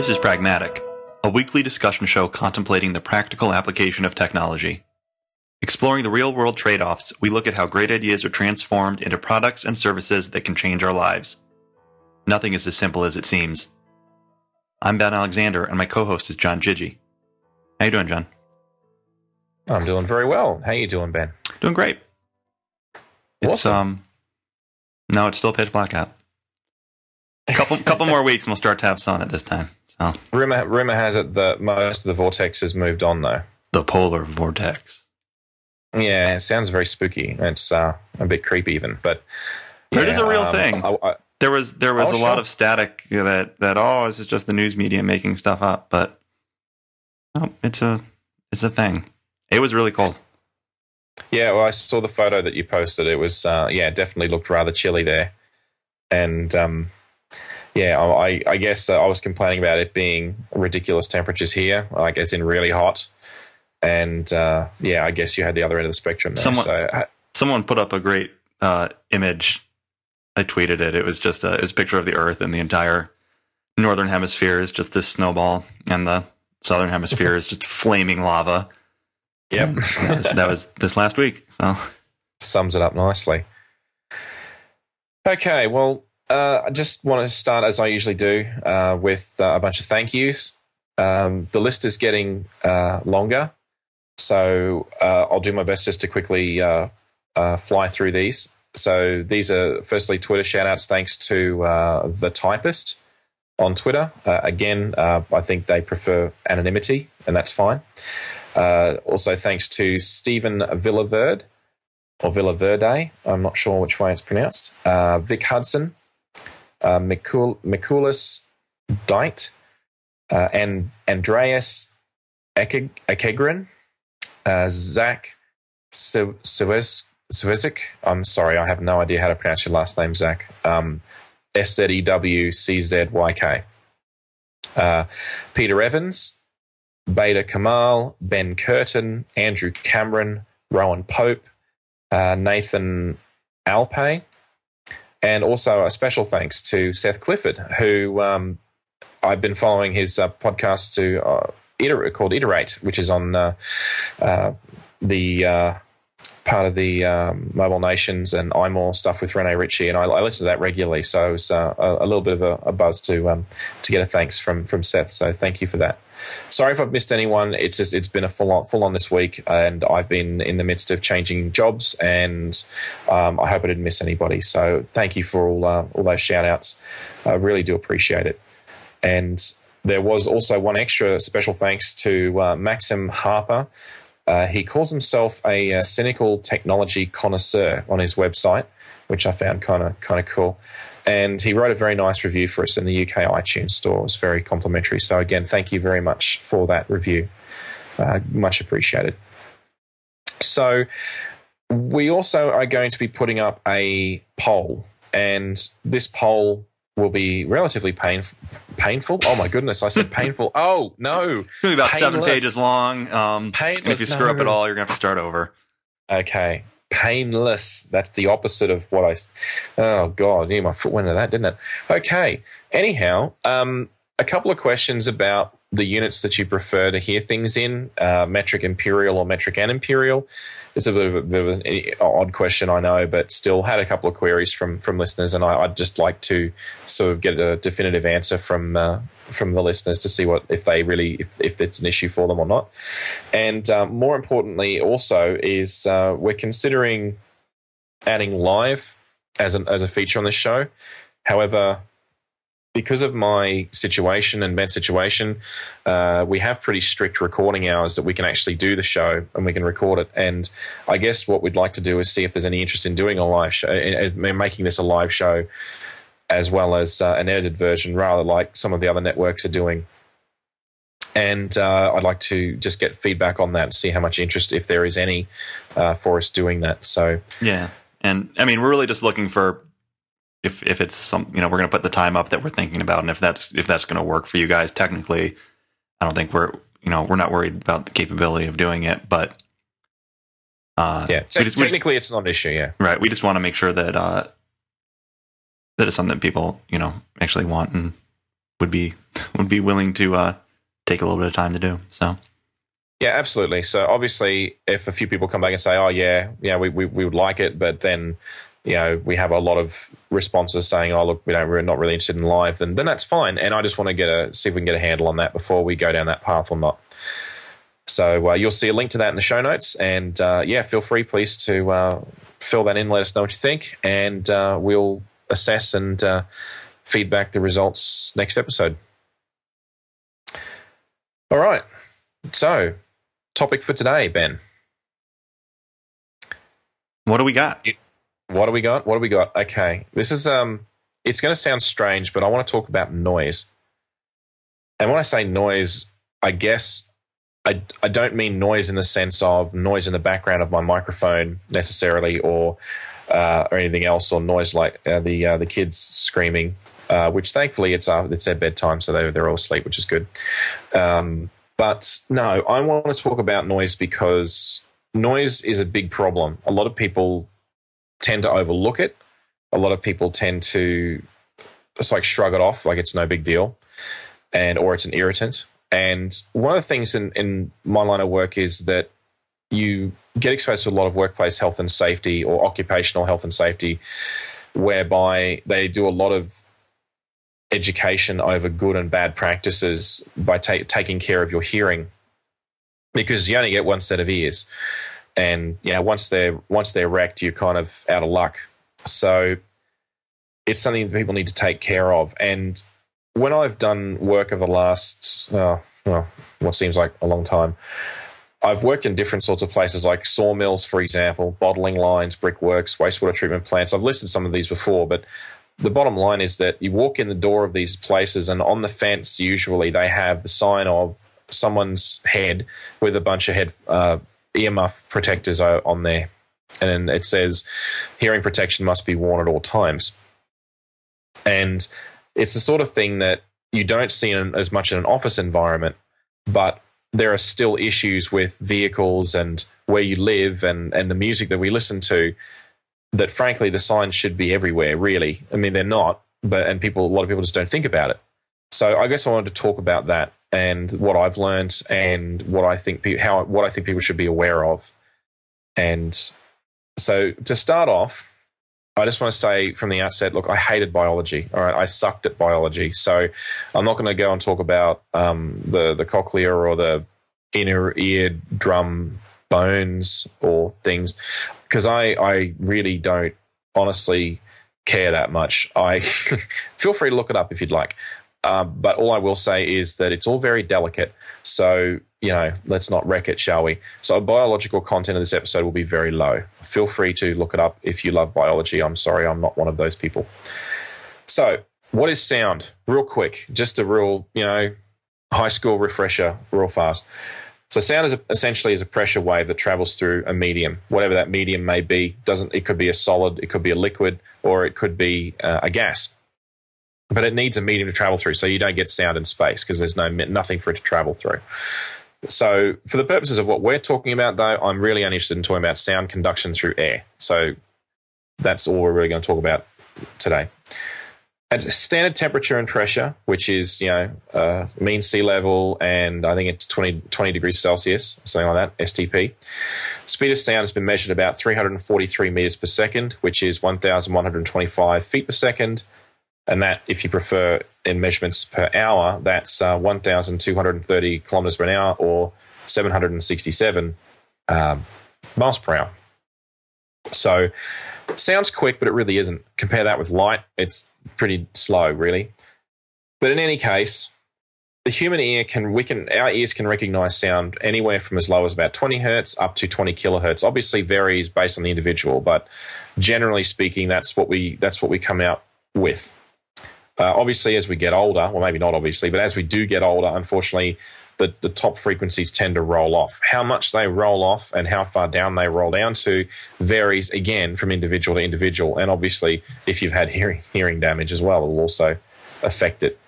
This is Pragmatic, a weekly discussion show contemplating the practical application of technology. Exploring the real world trade offs, we look at how great ideas are transformed into products and services that can change our lives. Nothing is as simple as it seems. I'm Ben Alexander, and my co host is John Chidgey. How you doing, John? I'm doing very well. How you doing, Ben? Doing great. It's Awesome. um no, it's still pitch black out. Couple couple more weeks and we'll start to have sun at this time. So Rumor rumor has it that most of the vortex has moved on, though. the polar vortex. Yeah, it sounds very spooky. It's uh, a bit creepy, even. But But it is a real um, thing. I, I, There was there was Oh, a lot of static that that oh this is just the news media making stuff up, but no, it's a it's a thing. It was really cold. yeah, well, I saw the photo that you posted. It was uh, yeah, it definitely looked rather chilly there. And um, yeah, I, I guess uh, I was complaining about it being ridiculous temperatures here. I guess in really hot. And uh, yeah, I guess you had the other end of the spectrum there. Someone- so uh, Someone put up a great uh, image. I tweeted it. It was just a, it was a picture of the Earth and the entire northern hemisphere is just this snowball, and the southern hemisphere is just flaming lava. yep. that, was, that was this last week. So sums it up nicely. Okay, well, uh, I just want to start as I usually do uh, with uh, a bunch of thank yous. Um, the list is getting uh, longer, so uh, I'll do my best just to quickly uh, fly through these. So these are firstly Twitter shout outs thanks to the typist on Twitter. Again, I think they prefer anonymity, and that's fine. Also, thanks to Stephen Villaverde or Villaverde. I'm not sure which way it's pronounced. Vic Hudson, uh, Mikul- Mikulis Dite, uh, and Andreas Eke- Ekegren, uh, Zach Suez- I'm sorry, I have no idea how to pronounce your last name, Zach. Um, S Z E W C Z Y K. Uh, Peter Evans, Beta Kamal, Ben Curtin, Andrew Cameron, Rowan Pope, uh, Nathan Alpay, and also a special thanks to Seth Clifford, who um, I've been following his uh, podcast to uh, iterate, called Iterate, which is on uh, uh, the uh, part of the um, Mobile Nations and iMore stuff with Rene Ritchie, and I, I listen to that regularly. So it was uh, a, a little bit of a, a buzz to um, to get a thanks from from Seth. So thank you for that. Sorry if I've missed anyone. It's just it's been a full on full on this week, and I've been in the midst of changing jobs, and um, I hope I didn't miss anybody. So thank you for all uh, all those shout outs. I really do appreciate it. And there was also one extra special thanks to uh, Maxim Harper. Uh, he calls himself a, uh cynical technology connoisseur on his website, which I found kind of kind of cool. And he wrote a very nice review for us in the UK iTunes store. It was very complimentary. So again, thank you very much for that review. Uh, much appreciated. So we also are going to be putting up a poll, and this poll will be relatively pain, painful. Oh my goodness, I said painful. Oh no, it's gonna be about seven pages long. Um, and if you screw up at all, you're gonna have to start over. Okay. Painless. That's the opposite of what I. Oh, God. Yeah, my foot went into that, didn't it? Okay. Anyhow, um, a couple of questions about the units that you prefer to hear things in uh, metric imperial or metric and imperial. It's a bit of, a, bit of an odd question, I know, but still had a couple of queries from from listeners, and I, I'd just like to sort of get a definitive answer from uh, from the listeners to see what if they really if, if it's an issue for them or not. And um, more importantly, also is uh, we're considering adding live as an as a feature on this show. However, because of my situation and Ben's situation, uh, we have pretty strict recording hours that we can actually do the show and we can record it. And I guess what we'd like to do is see if there's any interest in doing a live show, in, in making this a live show, as well as uh, an edited version, rather like some of the other networks are doing. And uh, I'd like to just get feedback on that, see how much interest, if there is any, uh, for us doing that. So Yeah, and I mean, we're really just looking for if if it's some you know we're gonna put the time up that we're thinking about, and if that's if that's gonna work for you guys. Technically, I don't think we're you know we're not worried about the capability of doing it, but uh, yeah, we te- just, technically it's not an issue. Yeah. right. We just want to make sure that uh, that it's something people you know actually want and would be would be willing to uh, take a little bit of time to do. So yeah, absolutely. So obviously, if a few people come back and say, "Oh, yeah, yeah, we we, we would like it," but then you know we have a lot of responses saying, "Oh, look, we don't, we're not really interested in live," then then that's fine. And I just want to get a see if we can get a handle on that before we go down that path or not. So uh, you'll see a link to that in the show notes, and uh, yeah, feel free, please, to uh, fill that in. Let us know what you think, and uh, we'll assess and uh, feedback the results next episode. All right. So topic for today, Ben? What do we got? What do we got? What do we got? Okay, this is um, it's going to sound strange, but I want to talk about noise. And when I say noise, I guess I I don't mean noise in the sense of noise in the background of my microphone necessarily, or uh, or anything else, or noise like uh, the uh, the kids screaming. Uh, which thankfully it's uh, it's their bedtime, so they they're all asleep, which is good. Um, but no, I want to talk about noise because noise is a big problem. A lot of people tend to overlook it. A lot of people tend to just like shrug it off like it's no big deal and or it's an irritant. And one of the things in, in my line of work is that you get exposed to a lot of workplace health and safety or occupational health and safety whereby they do a lot of education over good and bad practices by ta- taking care of your hearing. Because you only get one set of ears and you know once they're once they're wrecked you're kind of out of luck. So it's something that people need to take care of. And when i've done work over the last uh, well, what seems like a long time I've worked in different sorts of places like sawmills, for example, bottling lines, brickworks, wastewater treatment plants. I've listed some of these before, but the bottom line is that you walk in the door of these places, and on the fence, usually they have the sign of someone's head with a bunch of head uh, earmuff protectors on there, and it says hearing protection must be worn at all times. And it's the sort of thing that you don't see in, as much in an office environment, but there are still issues with vehicles and where you live and, and the music that we listen to that frankly the signs should be everywhere really. I mean they're not but and people a lot of people just don't think about it. So i guess i wanted to talk about that and what i've learned and what i think how what i think people should be aware of. And so to start off I just want to say from the outset, look, I hated biology. All right, I sucked at biology, so I'm not going to go and talk about um, the the cochlea or the inner ear drum bones or things because I, I really don't honestly care that much. I feel free to look it up if you'd like. Um, but all I will say is that it's all very delicate. So, you know, let's not wreck it, shall we? So, biological content of this episode will be very low. Feel free to look it up if you love biology. I'm sorry, I'm not one of those people. So, what is sound? Real quick, just a real, you know, high school refresher, real fast. So sound is a, essentially is a pressure wave that travels through a medium, whatever that medium may be. Doesn't it could be a solid, it could be a liquid, or it could be uh, a gas. But it needs a medium to travel through, so you don't get sound in space because there's no nothing for it to travel through. So, for the purposes of what we're talking about, though, I'm really only interested in talking about sound conduction through air. So, that's all we're really going to talk about today at standard temperature and pressure, which is you know uh, mean sea level, and I think it's 20, 20 degrees Celsius, something like that, STP. Speed of sound has been measured about 343 meters per second, which is 1,125 feet per second, and that, if you prefer in measurements per hour, that's uh, 1,230 kilometers per hour or 767 um, miles per hour. So sounds quick, but it really isn't. Compare that with light; it's pretty slow, really. But in any case, the human ear can we can our ears can recognize sound anywhere from as low as about 20 hertz up to 20 kilohertz. Obviously varies based on the individual, but generally speaking, that's what we that's what we come out with. Uh, obviously, as we get older, well, maybe not obviously, but as we do get older, unfortunately, the, the top frequencies tend to roll off. How much they roll off and how far down they roll down to varies again from individual to individual. And obviously, if you've had hearing, hearing damage as well, it will also affect it.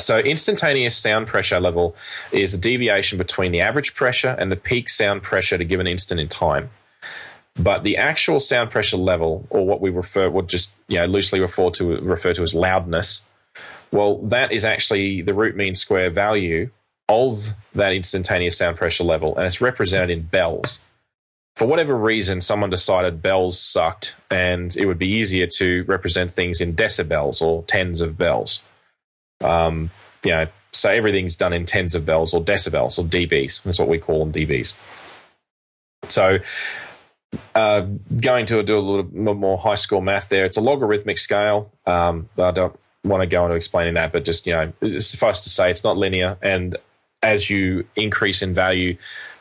So, instantaneous sound pressure level is the deviation between the average pressure and the peak sound pressure at a given instant in time. But the actual sound pressure level, or what we refer, what just you know loosely refer to refer to as loudness, Well, that is actually the root mean square value of that instantaneous sound pressure level, and it's represented in bells. For whatever reason, someone decided bells sucked, and it would be easier to represent things in decibels or tens of bells. Um, you know, so everything's done in tens of bells or decibels or dBs. That's what we call them, dBs. So, uh, going to do a little more high school math there. It's a logarithmic scale. Um, I don't want to go into explaining that, but just you know, suffice to say, it's not linear, and as you increase in value,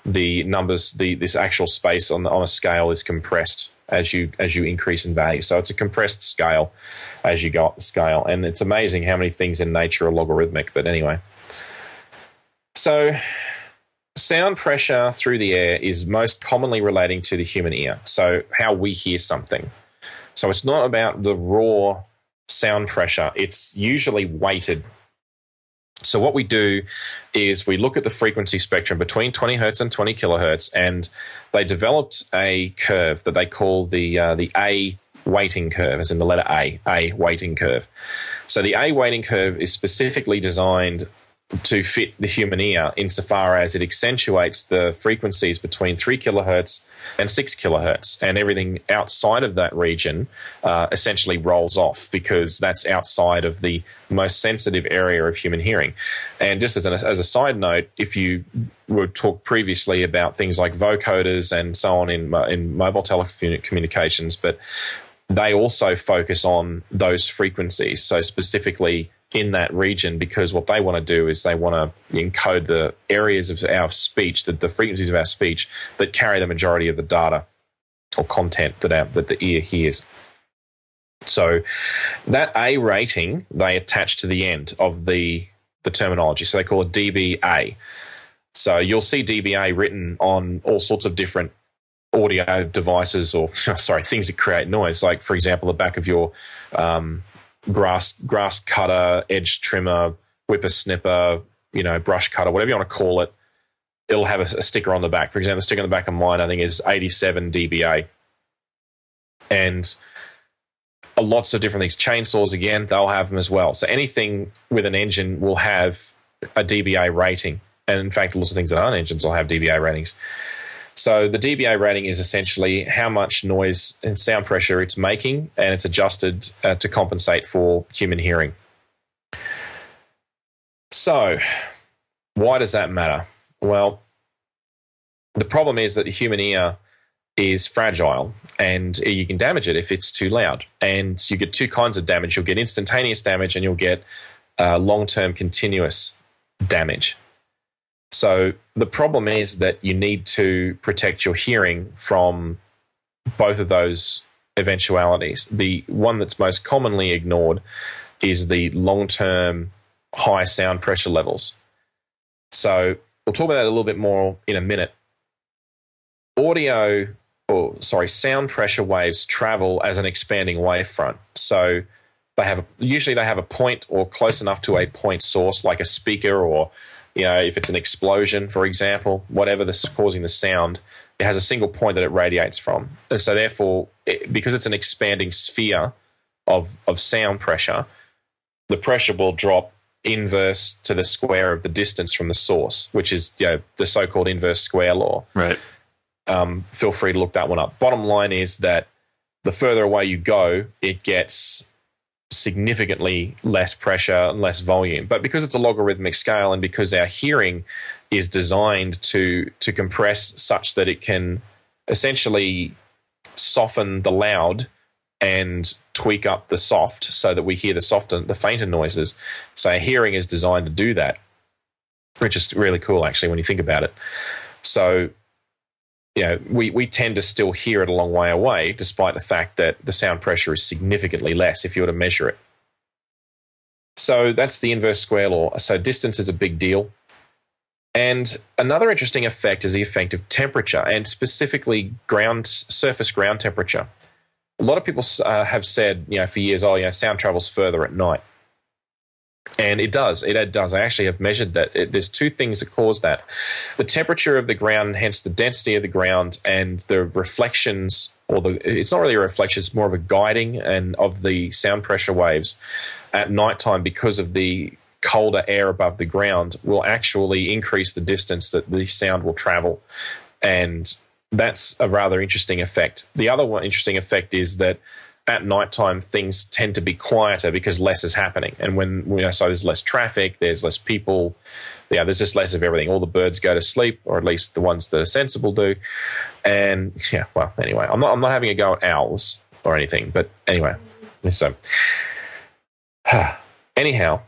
the numbers, the this actual space on on a scale is compressed as you as you increase in value. So it's a compressed scale as you go up the scale, and it's amazing how many things in nature are logarithmic. But anyway, so sound pressure through the air is most commonly relating to the human ear. So how we hear something. So it's not about the raw sound pressure. It's usually weighted so what we do is we look at the frequency spectrum between 20 hertz and 20 kilohertz, and they developed a curve that they call the uh, the A weighting curve, as in the letter A, A weighting curve. So the A weighting curve is specifically designed to fit the human ear insofar as it accentuates the frequencies between 3 kilohertz and 6 kilohertz. And everything outside of that region uh, essentially rolls off because that's outside of the most sensitive area of human hearing. And just as, an, as a side note, if you were talk previously about things like vocoders and so on in, in mobile telecommunications, but they also focus on those frequencies. So specifically, in that region because what they want to do is they want to encode the areas of our speech, the, the frequencies of our speech that carry the majority of the data or content that our, that the ear hears. So that A rating they attach to the end of the the terminology. So they call it DBA. So you'll see DBA written on all sorts of different audio devices or sorry things that create noise. Like for example, the back of your um, grass grass cutter, edge trimmer, whipper snipper, you know, brush cutter, whatever you want to call it. It'll have a, a sticker on the back. For example, the sticker on the back of mine, I think, is 87 dBA. And lots of different things. Chainsaws, again, they'll have them as well. So anything with an engine will have a dBA rating. And in fact, lots of things that aren't engines will have dBA ratings. So the dBA rating is essentially how much noise and sound pressure it's making, and it's adjusted uh, to compensate for human hearing. So, why does that matter? Well, the problem is that the human ear is fragile and you can damage it if it's too loud. And you get two kinds of damage you'll get instantaneous damage and you'll get uh, long term continuous damage. So the problem is that you need to protect your hearing from both of those eventualities. The one that's most commonly ignored is the long term high sound pressure levels. So we'll talk about that a little bit more in a minute. Audio, or sorry, sound pressure waves travel as an expanding wavefront. So they have a, usually they have a point or close enough to a point source, like a speaker or you know, if it's an explosion, for example, whatever that's causing the sound, it has a single point that it radiates from. And so, therefore, it, because it's an expanding sphere of, of sound pressure, the pressure will drop inverse to the square of the distance from the source, which is you know, the so called inverse square law. Right. Um, feel free to look that one up. Bottom line is that the further away you go, it gets significantly less pressure and less volume. But because it's a logarithmic scale and because our hearing is designed to to compress such that it can essentially soften the loud and tweak up the soft so that we hear the softer the fainter noises. So our hearing is designed to do that. Which is really cool actually when you think about it. So you know, we, we tend to still hear it a long way away, despite the fact that the sound pressure is significantly less if you were to measure it. So that's the inverse square law. So distance is a big deal. And another interesting effect is the effect of temperature, and specifically ground surface ground temperature. A lot of people uh, have said, you know, for years, oh, you know, sound travels further at night. And it does. It does. I actually have measured that. It, there's two things that cause that the temperature of the ground, hence the density of the ground, and the reflections or the it's not really a reflection; it's more of a guiding and of the sound pressure waves at nighttime because of the colder air above the ground will actually increase the distance that the sound will travel, and that's a rather interesting effect. The other one interesting effect is that at nighttime things tend to be quieter because less is happening, and when you know, so there's less traffic, there's less people yeah, there's just less of everything. All the birds go to sleep, or at least the ones that are sensible do. And yeah, well, anyway, I'm not I'm not having a go at owls or anything, but anyway, so anyhow,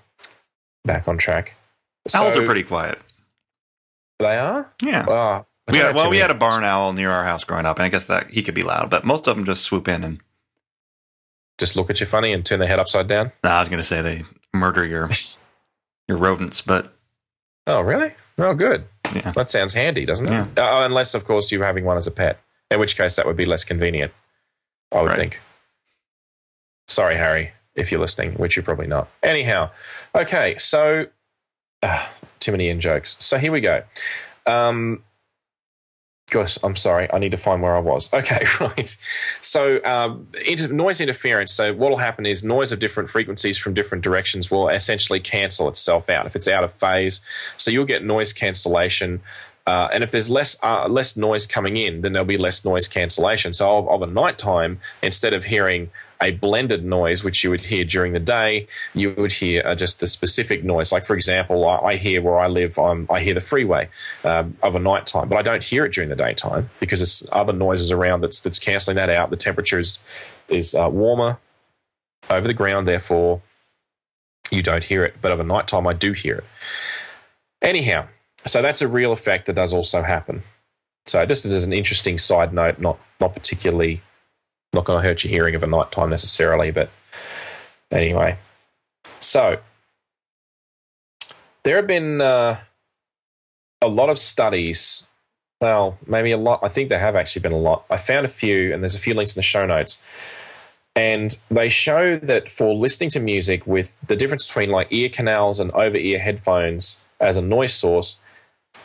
back on track. Owls So- are pretty quiet. They are. Yeah. Ah, I We had, well, we had a barn owl near our house growing up, and I guess that he could be loud, but most of them just swoop in and. Just look at you funny and turn their head upside down. Nah, I was going to say they murder your your rodents, but Oh, really? Oh, good. Yeah. That sounds handy, doesn't it? Yeah. Uh, unless, of course, you're having one as a pet, in which case that would be less convenient, I would Right. think. Sorry, Harry, if you're listening, which you're probably not. Anyhow, okay, so uh, too many in jokes. So here we go. Um, gosh, I'm sorry. I need to find where I was. Okay, right. So um, inter- noise interference. So what will happen is noise of different frequencies from different directions will essentially cancel itself out if it's out of phase. So you'll get noise cancellation. Uh, and if there's less uh, less noise coming in, then there'll be less noise cancellation. So of, of a nighttime, instead of hearing a blended noise, which you would hear during the day, you would hear uh, just the specific noise. Like for example, I, I hear where I live, um, I hear the freeway um, of a nighttime, but I don't hear it during the daytime because there's other noises around that's that's cancelling that out. The temperature is is uh, warmer over the ground, therefore you don't hear it. But of a nighttime, I do hear it. Anyhow, so that's a real effect that does also happen. So just as an interesting side note, not not particularly not going to hurt your hearing of a nighttime necessarily, but anyway. So there have been uh, a lot of studies. Well, maybe a lot. I think there have actually been a lot. I found a few, and there's a few links in the show notes. And they show that for listening to music with the difference between like ear canals and over ear headphones as a noise source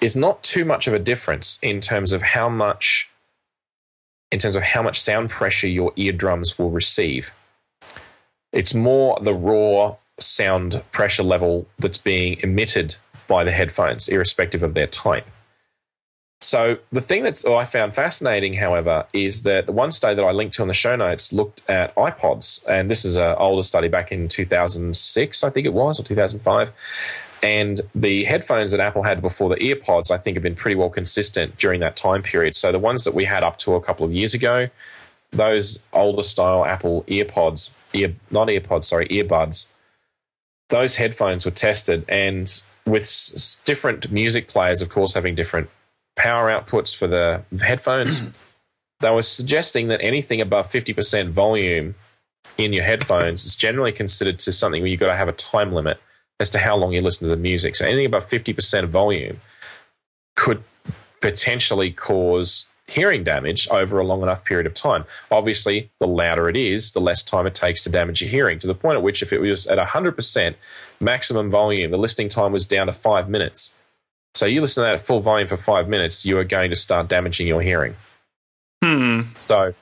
is not too much of a difference in terms of how much in terms of how much sound pressure your eardrums will receive. It's more the raw sound pressure level that's being emitted by the headphones, irrespective of their type. So the thing that's oh, I found fascinating, however, is that one study that I linked to in the show notes looked at iPods, and this is an older study back in 2006, I think it was, or 2005. And the headphones that Apple had before the EarPods, I think, have been pretty well consistent during that time period. So the ones that we had up to a couple of years ago, those older style Apple EarPods, ear not EarPods, sorry, earbuds, those headphones were tested, and with s- different music players, of course, having different power outputs for the headphones, they were suggesting that anything above 50% volume in your headphones is generally considered to something where you've got to have a time limit as to how long you listen to the music. So anything above 50% volume could potentially cause hearing damage over a long enough period of time. Obviously, the louder it is, the less time it takes to damage your hearing, to the point at which if it was at 100% maximum volume, the listening time was down to five minutes. So you listen to that at full volume for five minutes, you are going to start damaging your hearing. hmm, So,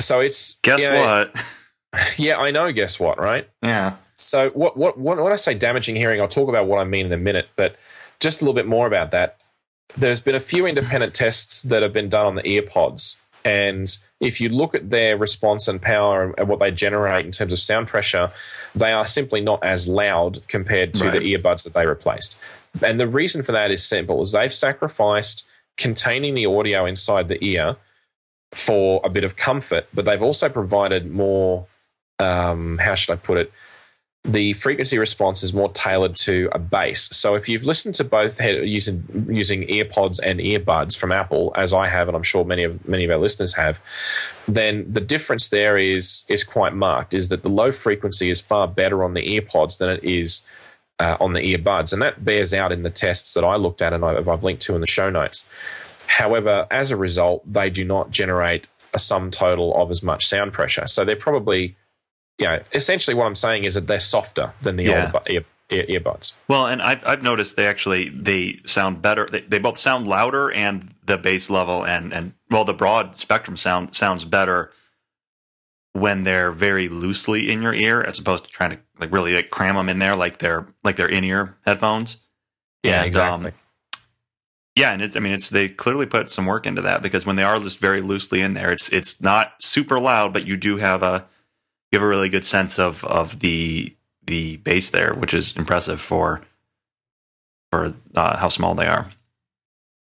so it's guess you know, what? Yeah, I know. Guess what? Right. yeah. So what, what, what, when I say damaging hearing, I'll talk about what I mean in a minute, but just a little bit more about that. There's been a few independent tests that have been done on the earpods. And if you look at their response and power and- what they generate in terms of sound pressure, they are simply not as loud compared to Right. the earbuds that they replaced. And the reason for that is simple: is they've sacrificed containing the audio inside the ear for a bit of comfort, but they've also provided more. Um, how should I put it? The frequency response is more tailored to a bass. So if you've listened to both head, using using earpods and earbuds from Apple, as I have, and I'm sure many of many of our listeners have, then the difference there is is quite marked. Is that the low frequency is far better on the earpods than it is uh, on the earbuds, and that bears out in the tests that I looked at and I've, I've linked to in the show notes. However, as a result, they do not generate a sum total of as much sound pressure. So they're probably you know, essentially what I'm saying is that they're softer than the Yeah. bu- ear, ear- earbuds. Well, and I've I've noticed they actually they sound better. They, they both sound louder, and the bass level and and well, the broad spectrum sound sounds better when they're very loosely in your ear, as opposed to trying to like really like cram them in there like they're like they're in ear headphones. Yeah, And, exactly. um, Yeah, and it's I mean it's they clearly put some work into that because when they are just very loosely in there, it's it's not super loud, but you do have a you have a really good sense of of the the bass there, which is impressive for for uh, how small they are.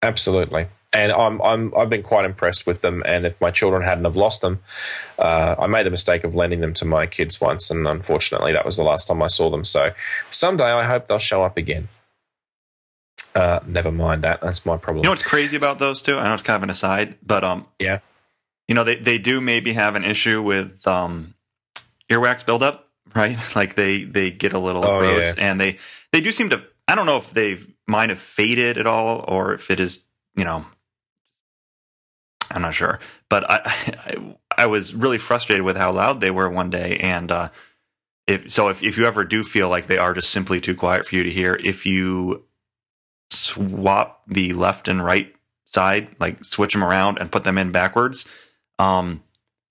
Absolutely. And I'm I'm I've been quite impressed with them. And if my children hadn't have lost them, uh, I made the mistake of lending them to my kids once, and unfortunately, that was the last time I saw them. So someday I hope they'll show up again. Uh, never mind that. That's my problem. You know what's crazy about those two? I know it's kind of an aside, but um, Yeah. you know they they do maybe have an issue with um earwax buildup, right? Like they they get a little Oh, gross, yeah. and they they do seem to. I don't know if they might have faded at all, or if it is you know. I'm not sure, but I, I I was really frustrated with how loud they were one day, and uh, if so, if if you ever do feel like they are just simply too quiet for you to hear, if you swap the left and right side, like switch them around and put them in backwards, um,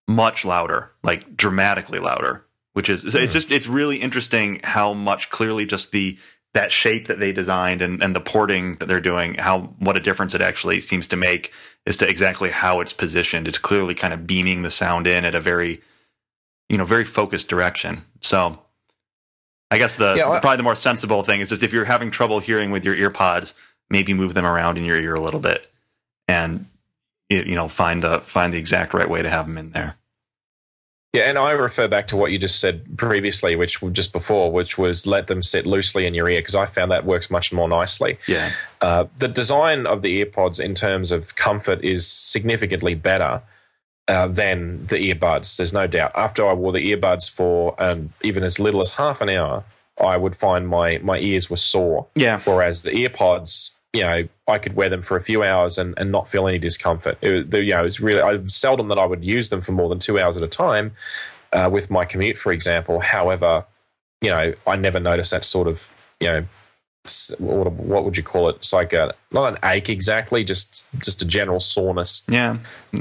much louder, like dramatically louder. Which is it's Hmm. just it's really interesting how much clearly just the that shape that they designed and, and the porting that they're doing, how what a difference it actually seems to make as to exactly how it's positioned. It's clearly kind of beaming the sound in at a very, you know, very focused direction. So I guess the, Yeah, I- probably the more sensible thing is just if you're having trouble hearing with your ear pods, maybe move them around in your ear a little bit and you know find the find the exact right way to have them in there. Yeah, and I refer back to what you just said previously, which just before, which was let them sit loosely in your ear, because I found that works much more nicely. Yeah. Uh, the design of the earpods in terms of comfort is significantly better uh, than the earbuds. There's no doubt. After I wore the earbuds for um, even as little as half an hour, I would find my my ears were sore. Yeah. Whereas the earpods, you know, I could wear them for a few hours and, and not feel any discomfort. It, you know, it was really I, seldom that I would use them for more than two hours at a time uh, with my commute, for example. However, you know, I never noticed that sort of, you know, what, what would you call it? It's like a not an ache exactly, just just a general soreness Yeah.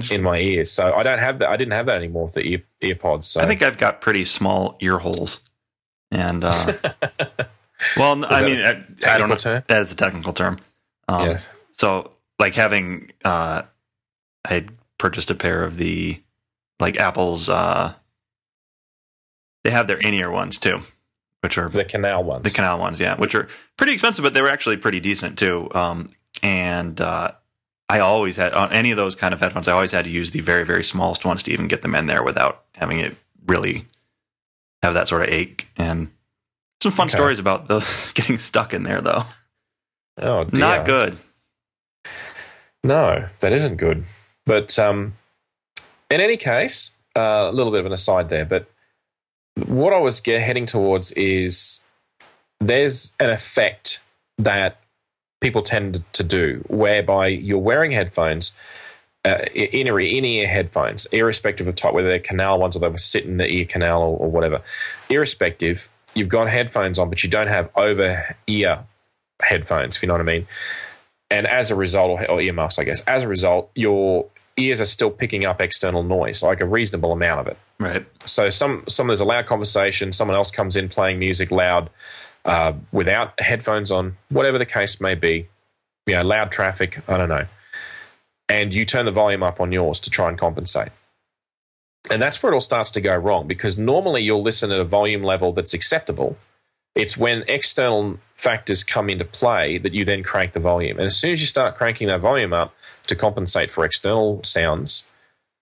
in my ears. So I don't have that. I didn't have that anymore with the ear, earpods. So I think I've got pretty small ear holes. And uh well, I mean, I, I don't know. term? That is a technical term. Um, yes. So, like having, uh, I had purchased a pair of the, like Apple's, uh, they have their in ear ones too, which are The canal ones. the canal ones, yeah, which are pretty expensive, but they were actually pretty decent too. Um, and uh, I always had on any of those kind of headphones, I always had to use the very, very smallest ones to even get them in there without having it really have that sort of ache. And some fun Okay. stories about those getting stuck in there, though. Oh, dear. Not good. No, that isn't good. But um, in any case, uh, a little bit of an aside there. But what I was get, heading towards is there's an effect that people tend to do whereby you're wearing headphones, uh, in ear headphones, irrespective of type, whether they're canal ones or they were sit in the ear canal or, or whatever. Irrespective, you've got headphones on, but you don't have over ear headphones, if you know what I mean and as a result, or, earmuffs, I guess, as a result, your ears are still picking up external noise, like a reasonable amount of it. Right. So some some there's a loud conversation, someone else comes in playing music loud uh, without headphones on, whatever the case may be, you know, loud traffic, I don't know, and you turn the volume up on yours to try and compensate. And that's where it all starts to go wrong because normally you'll listen at a volume level that's acceptable. It's when external factors come into play that you then crank the volume. And as soon as you start cranking that volume up to compensate for external sounds,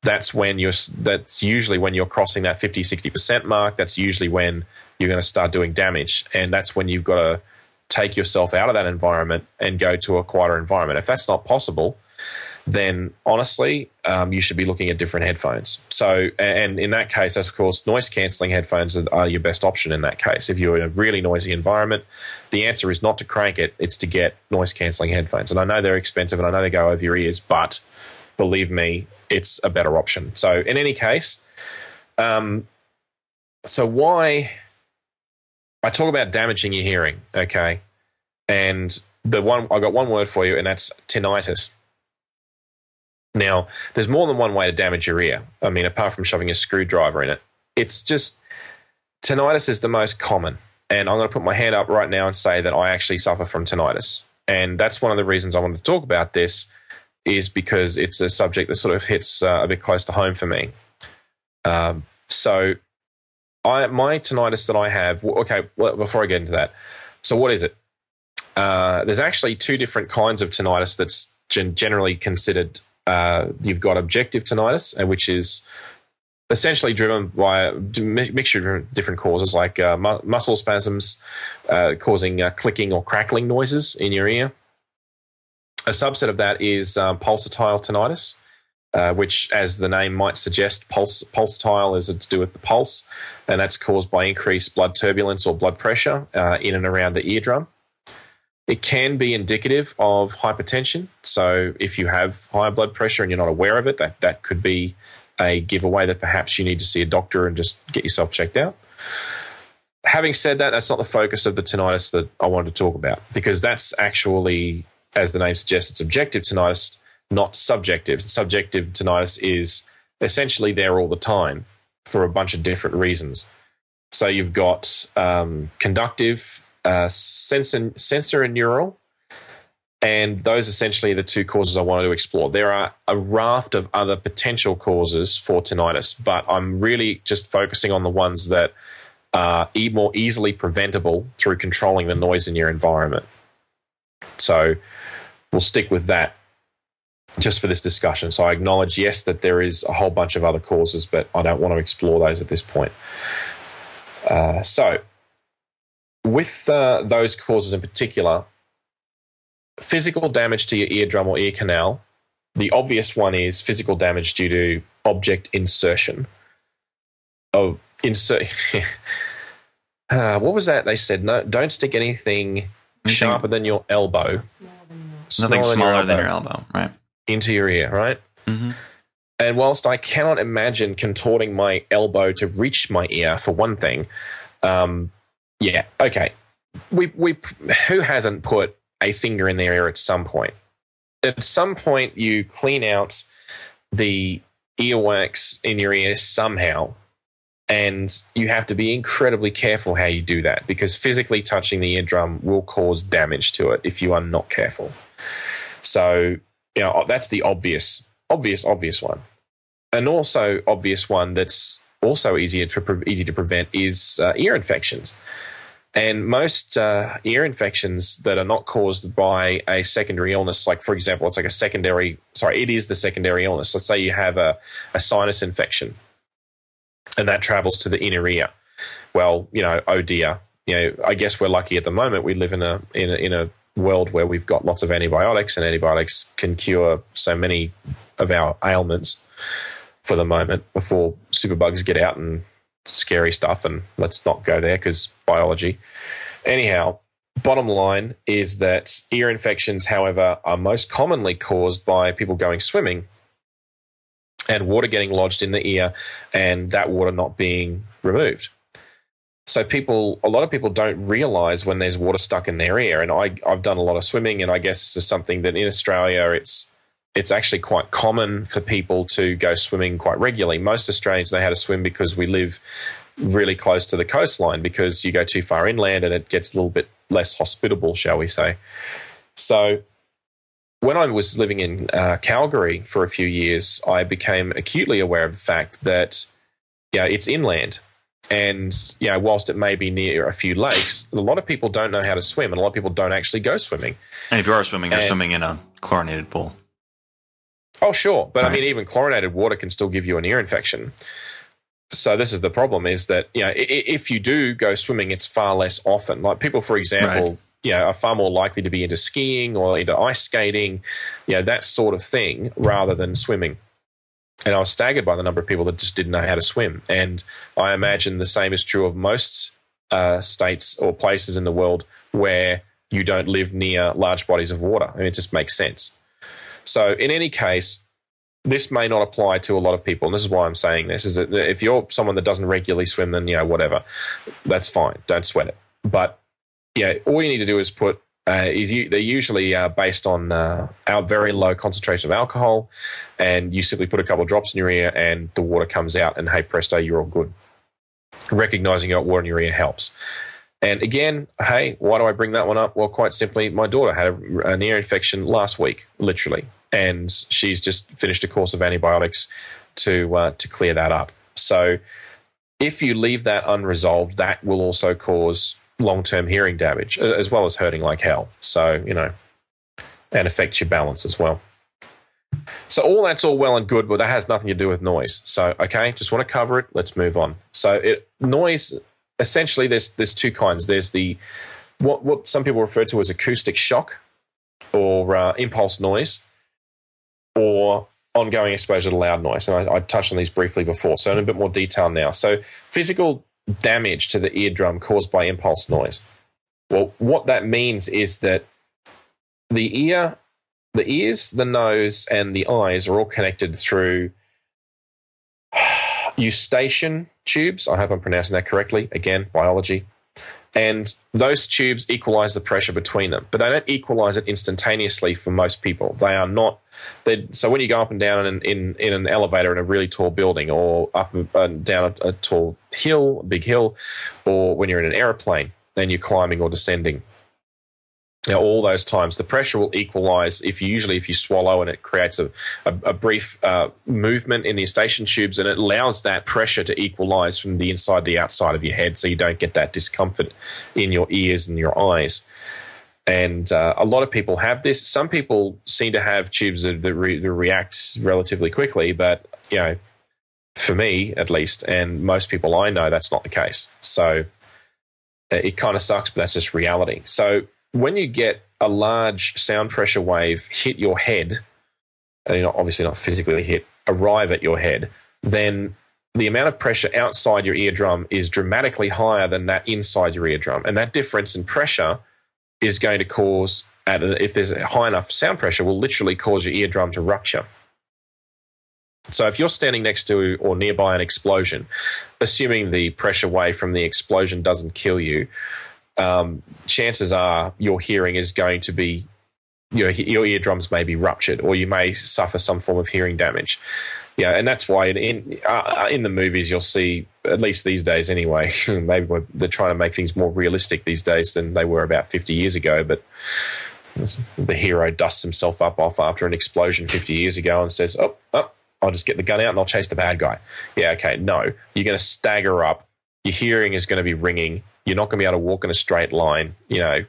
that's when you're that's usually when you're crossing that 50 60% mark. That's usually when you're going to start doing damage. And that's when you've got to take yourself out of that environment and go to a quieter environment. If that's not possible then honestly um, you should be looking at different headphones so and in that case of course noise cancelling headphones are- your best option in that case if you're in a really noisy environment the answer is not to crank it it's to get noise cancelling headphones and i know they're expensive and i know they go over your ears but believe me, it's a better option. So, in any case, um, so why I talk about damaging your hearing, okay? And the one I got one word for you, and that's tinnitus. Now, there's more than one way to damage your ear. I mean, apart from shoving a screwdriver in it, it's just tinnitus is the most common. And I'm going to put my hand up right now and say that I actually suffer from tinnitus. And that's one of the reasons I wanted to talk about this, is because it's a subject that sort of hits uh, a bit close to home for me. Um, so, I my tinnitus that I have. Okay, well, before I get into that, so what is it? Uh, there's actually two different kinds of tinnitus that's gen- generally considered. Uh, you've got objective tinnitus, uh, which is essentially driven by a mixture of different causes like uh, mu- muscle spasms uh, causing uh, clicking or crackling noises in your ear. A subset of that is um, pulsatile tinnitus, uh, which, as the name might suggest, pulse, pulsatile is to do with the pulse, and that's caused by increased blood turbulence or blood pressure uh, in and around the eardrum. It can be indicative of hypertension. So, if you have high blood pressure and you're not aware of it, that, that could be a giveaway that perhaps you need to see a doctor and just get yourself checked out. Having said that, that's not the focus of the tinnitus that I wanted to talk about because that's actually, as the name suggests, it's objective tinnitus, not subjective. Subjective tinnitus is essentially there all the time for a bunch of different reasons. So you've got um, conductive uh, sensor, sensor and neural. And those essentially are the two causes I wanted to explore. There are a raft of other potential causes for tinnitus, but I'm really just focusing on the ones that are more easily preventable through controlling the noise in your environment. So we'll stick with that just for this discussion. So I acknowledge, yes, that there is a whole bunch of other causes, but I don't want to explore those at this point. Uh, so with uh, those causes in particular, physical damage to your eardrum or ear canal, the obvious one is physical damage due to object insertion. Oh, insert. uh, what was that? They said no. Don't stick anything sharper than your elbow. Nothing smaller than your elbow, right? Into your ear, right? Mm-hmm. And whilst I cannot imagine contorting my elbow to reach my ear, for one thing, um, yeah, okay. We we who hasn't put a finger in their ear at some point? At some point, you clean out the earwax in your ear somehow, and you have to be incredibly careful how you do that because physically touching the eardrum will cause damage to it if you are not careful. So, you know, that's the obvious, obvious, obvious one. And also obvious one that's also easier to easy to prevent is uh, ear infections. And most uh, ear infections that are not caused by a secondary illness, like for example, it's like a secondary, sorry, it is the secondary illness. Let's say you have a, a sinus infection and that travels to the inner ear. Well, you know, oh dear. You know, I guess we're lucky at the moment. We live in a in a, in a world where we've got lots of antibiotics, and antibiotics can cure so many of our ailments for the moment before superbugs get out and scary stuff, and let's not go there because biology. Anyhow, bottom line is that ear infections, however, are most commonly caused by people going swimming and water getting lodged in the ear and that water not being removed. So people, a lot of people don't realize when there's water stuck in their ear. And I, I've done a lot of swimming, and I guess this is something that in Australia it's it's actually quite common for people to go swimming quite regularly. Most Australians know how to swim because we live really close to the coastline because you go too far inland and it gets a little bit less hospitable, shall we say. So, when I was living in uh, Calgary for a few years, I became acutely aware of the fact that yeah, it's inland. And yeah, whilst it may be near a few lakes, a lot of people don't know how to swim, and a lot of people don't actually go swimming. And if you are swimming, you're and, swimming in a chlorinated pool. Oh, sure. But right. I mean, even chlorinated water can still give you an ear infection. So this is the problem: is that you know if you do go swimming, it's far less often. Like people, for example, right. you know, are far more likely to be into skiing or into ice skating, you know, that sort of thing, rather than swimming. And I was staggered by the number of people that just didn't know how to swim. And I imagine the same is true of most uh, states or places in the world where you don't live near large bodies of water. I mean, it just makes sense. So, in any case, this may not apply to a lot of people, and this is why I'm saying this: is that if you're someone that doesn't regularly swim, then you know whatever, that's fine. Don't sweat it. but yeah, all you need to do is put. Uh, is you, they're usually uh, based on uh, our very low concentration of alcohol, and you simply put a couple drops in your ear, and the water comes out, and hey presto, you're all good. Recognizing you got water in your ear helps. And again, hey, why do I bring that one up? Well, quite simply, my daughter had a, an ear infection last week, literally, and she's just finished a course of antibiotics to uh, to clear that up. So, if you leave that unresolved, that will also cause long term hearing damage, as well as hurting like hell. So, you know, and affect your balance as well. So all that's all well and good, but that has nothing to do with noise. So okay, just want to cover it. Let's move on. So it, noise essentially there's there's two kinds. There's the what what some people refer to as acoustic shock or uh, impulse noise, or ongoing exposure to loud noise. And I, I, touched on these briefly before, so in a bit more detail now. So physical damage to the eardrum caused by impulse noise. Well, what that means is that the ear, the ears, the nose, and the eyes are all connected through eustachian tubes. I hope I'm pronouncing that correctly. Again, biology. And those tubes equalize the pressure between them, but they don't equalize it instantaneously for most people. They are not. So when you go up and down in, in, in an elevator in a really tall building, or up and uh, down a, a tall hill, a big hill, or when you're in an aeroplane and you're climbing or descending, now, all those times, the pressure will equalize if you usually if you swallow and it creates a, a, a brief uh, movement in the eustachian tubes and it allows that pressure to equalize from the inside the outside of your head so you don't get that discomfort in your ears and your eyes. And uh, a lot of people have this. Some people seem to have tubes that, that, re- that react relatively quickly, but you know, for me at least, and most people I know, that's not the case. So uh, it kind of sucks, but that's just reality. So when you get a large sound pressure wave hit your head, and you're not, obviously not physically hit, arrive at your head, then the amount of pressure outside your eardrum is dramatically higher than that inside your eardrum. And that difference in pressure is going to cause, if there's a high enough sound pressure, will literally cause your eardrum to rupture. So if you're standing next to or nearby an explosion, assuming the pressure wave from the explosion doesn't kill you, um, chances are your hearing is going to be your your eardrums may be ruptured, or you may suffer some form of hearing damage. Yeah, and that's why in in, uh, in the movies you'll see, at least these days anyway. maybe they're trying to make things more realistic these days than they were about fifty years ago. But the hero dusts himself up off after an explosion fifty years ago and says, "Oh, oh, I'll just get the gun out and I'll chase the bad guy." Yeah, okay, no, you're going to stagger up. Your hearing is going to be ringing you're not going to be able to walk in a straight line. You know,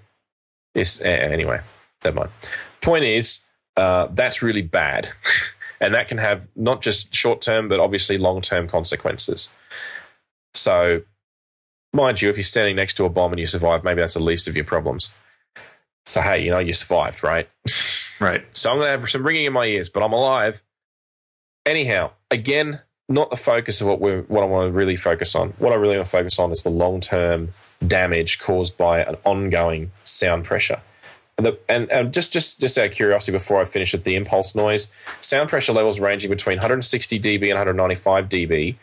this anyway. Never mind. Point is, uh, that's really bad, and that can have not just short term but obviously long term consequences. So, mind you, if you're standing next to a bomb and you survive, maybe that's the least of your problems. So hey, you know you survived, right? Right. so I'm gonna have some ringing in my ears, but I'm alive. Anyhow, again, not the focus of what we what I want to really focus on. What I really want to focus on is the long term damage caused by an ongoing sound pressure. And, the, and, and, just, just, just out of curiosity, before I finish with the impulse noise, sound pressure levels ranging between 160 dB and 195 dB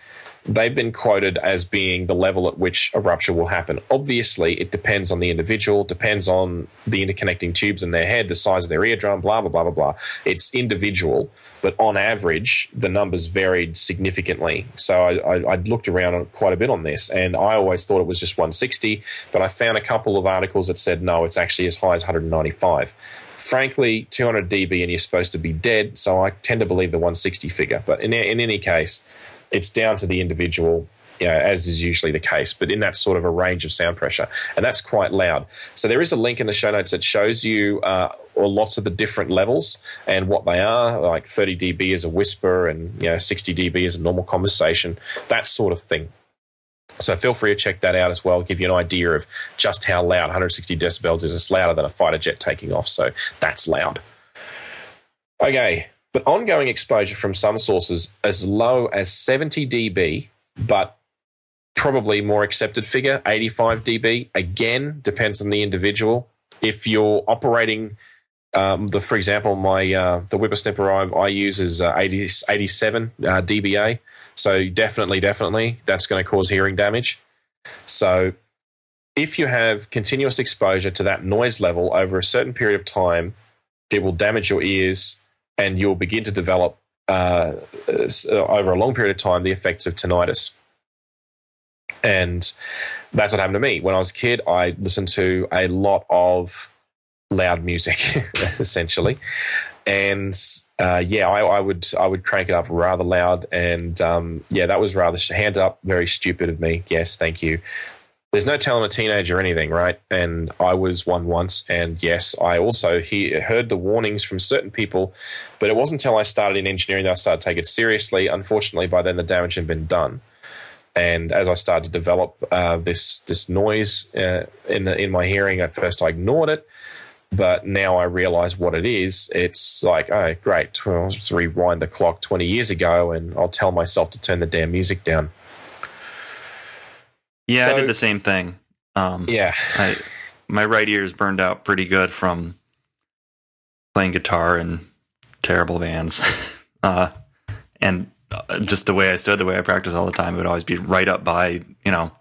they've been quoted as being the level at which a rupture will happen. Obviously, it depends on the individual, depends on the interconnecting tubes in their head, the size of their eardrum, blah, blah, blah, blah, blah. It's individual, but on average, the numbers varied significantly. So I, I, I looked around quite a bit on this, and I always thought it was just 160, but I found a couple of articles that said no, it's actually as high as 195 frankly, 200 dB and you're supposed to be dead. So I tend to believe the 160 figure. But in, in any case, it's down to the individual you know, as is usually the case, but in that sort of a range of sound pressure. And that's quite loud. So there is a link in the show notes that shows you uh, lots of the different levels and what they are, like 30 dB is a whisper and you know 60 dB is a normal conversation, that sort of thing. So feel free to check that out as well, give you an idea of just how loud 160 decibels is. It's louder than a fighter jet taking off, so that's loud. Okay, but ongoing exposure from some sources as low as 70 dB, but probably more accepted figure, 85 dB. Again, depends on the individual. If you're operating um, the, for example, my uh, the whippersnipper I, I use is uh, 80, 87 uh, dBA. So definitely, definitely, that's going to cause hearing damage. So if you have continuous exposure to that noise level over a certain period of time, it will damage your ears and you'll begin to develop uh, over a long period of time the effects of tinnitus. And that's what happened to me. When I was a kid, I listened to a lot of loud music, essentially. And uh, yeah, I, I, would I would crank it up rather loud, and um, yeah, that was rather hand up, very stupid of me. Yes, thank you there's no telling a teenager anything, right? And I was one once, and yes, I also he, heard the warnings from certain people, but it wasn't until I started in engineering that I started to take it seriously. Unfortunately, by then the damage had been done, and as I started to develop uh, this this noise uh, in in my hearing, at first I ignored it, but now I realize what it is. It's like, oh, great, well, let's rewind the clock 20 years ago, and I'll tell myself to turn the damn music down. Yeah, so, I did the same thing. Um, yeah, I, my right ear is burned out pretty good from playing guitar in terrible bands, uh, and uh, just the way I stood, the way I practice all the time, it would always be right up by you know,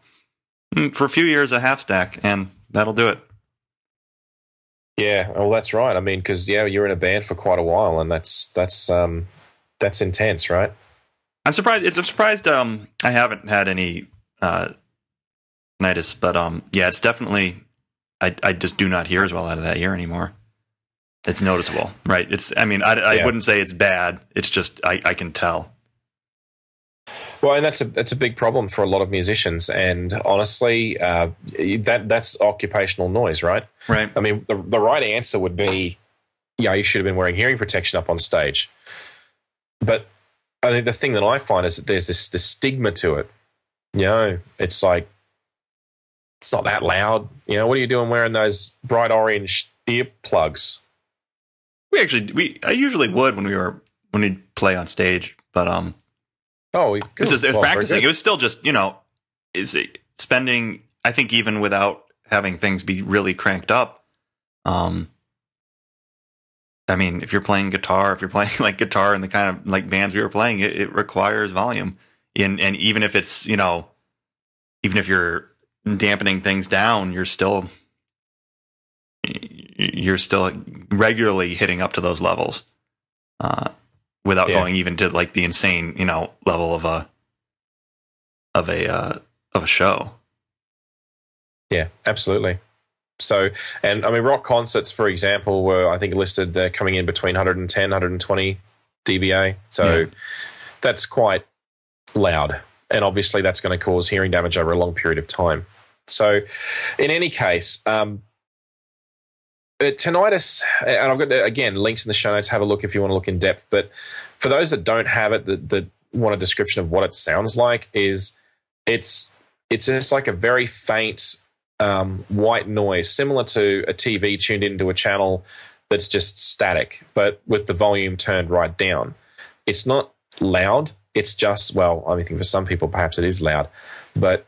mm, for a few years a half stack, and that'll do it. Yeah, well, that's right. I mean, because yeah, you're in a band for quite a while, and that's that's um, that's intense, right? I'm surprised. It's I'm surprised. Um, I haven't had any uh, tinnitus. But um, yeah, it's definitely. I I just do not hear as well out of that ear anymore. It's noticeable, right? It's. I mean, I, I yeah. wouldn't say it's bad. It's just I I can tell. Well, and that's a that's a big problem for a lot of musicians. And honestly, uh, that that's occupational noise, right? Right. I mean, the the right answer would be, yeah, you should have been wearing hearing protection up on stage. But I think the thing that I find is that there's this this stigma to it. You know, it's like it's not that loud. You know, what are you doing wearing those bright orange earplugs? We actually we I usually would when we were when we play on stage, but um Oh, we, it was, just, it was well, practicing. It was still just, you know, is it spending I think even without having things be really cranked up, um I mean, if you're playing guitar, if you're playing like guitar and the kind of like bands we were playing, it, it requires volume. And and even if it's, you know, even if you're dampening things down, you're still you're still regularly hitting up to those levels uh, without yeah. going even to like the insane you know level of a of a uh, of a show. Yeah, absolutely. So, and I mean, rock concerts, for example, were I think listed coming in between 110, 120 dBA. So yeah. that's quite loud, and obviously that's going to cause hearing damage over a long period of time. So, in any case, um, uh, tinnitus, and I've got again links in the show notes. Have a look if you want to look in depth. But for those that don't have it, that, that want a description of what it sounds like, is it's it's just like a very faint um, white noise, similar to a TV tuned into a channel that's just static, but with the volume turned right down. It's not loud. It's just well, I mean, for some people, perhaps it is loud, but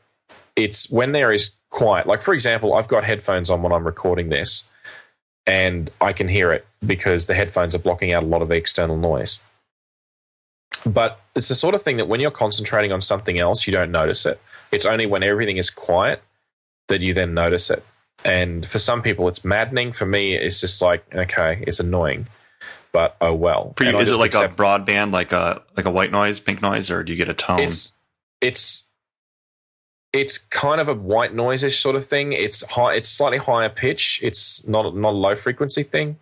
it's when there is quiet. Like, for example, I've got headphones on when I'm recording this, and I can hear it because the headphones are blocking out a lot of the external noise. But it's the sort of thing that when you're concentrating on something else, you don't notice it. It's only when everything is quiet that you then notice it. And for some people, it's maddening. For me, it's just like, okay, it's annoying, but oh well. You, is it like a broadband, like a like a white noise, pink noise, or do you get a tone? It's it's it's kind of a white noise-ish sort of thing. It's high, it's slightly higher pitch. It's not not a low frequency thing.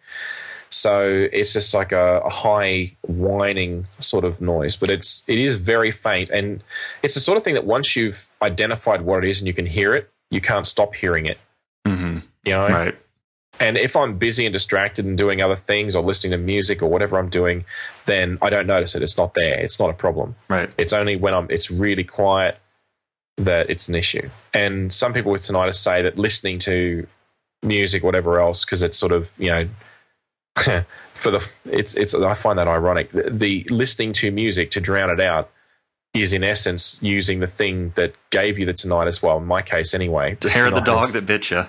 So it's just like a, a, high whining sort of noise, but it's it is very faint, and it's the sort of thing that once you've identified what it is and you can hear it, you can't stop hearing it. Mm-hmm. You know, right? And if I'm busy and distracted and doing other things or listening to music or whatever I'm doing, then I don't notice it. It's not there. It's not a problem. Right. It's only when I'm it's really quiet that it's an issue. And some people with tinnitus say that listening to music, whatever else, because it's sort of you know, for the it's it's I find that ironic. The, the, listening to music to drown it out is in essence using the thing that gave you the tinnitus. Well, in my case, anyway, the hair of the dog that bit you.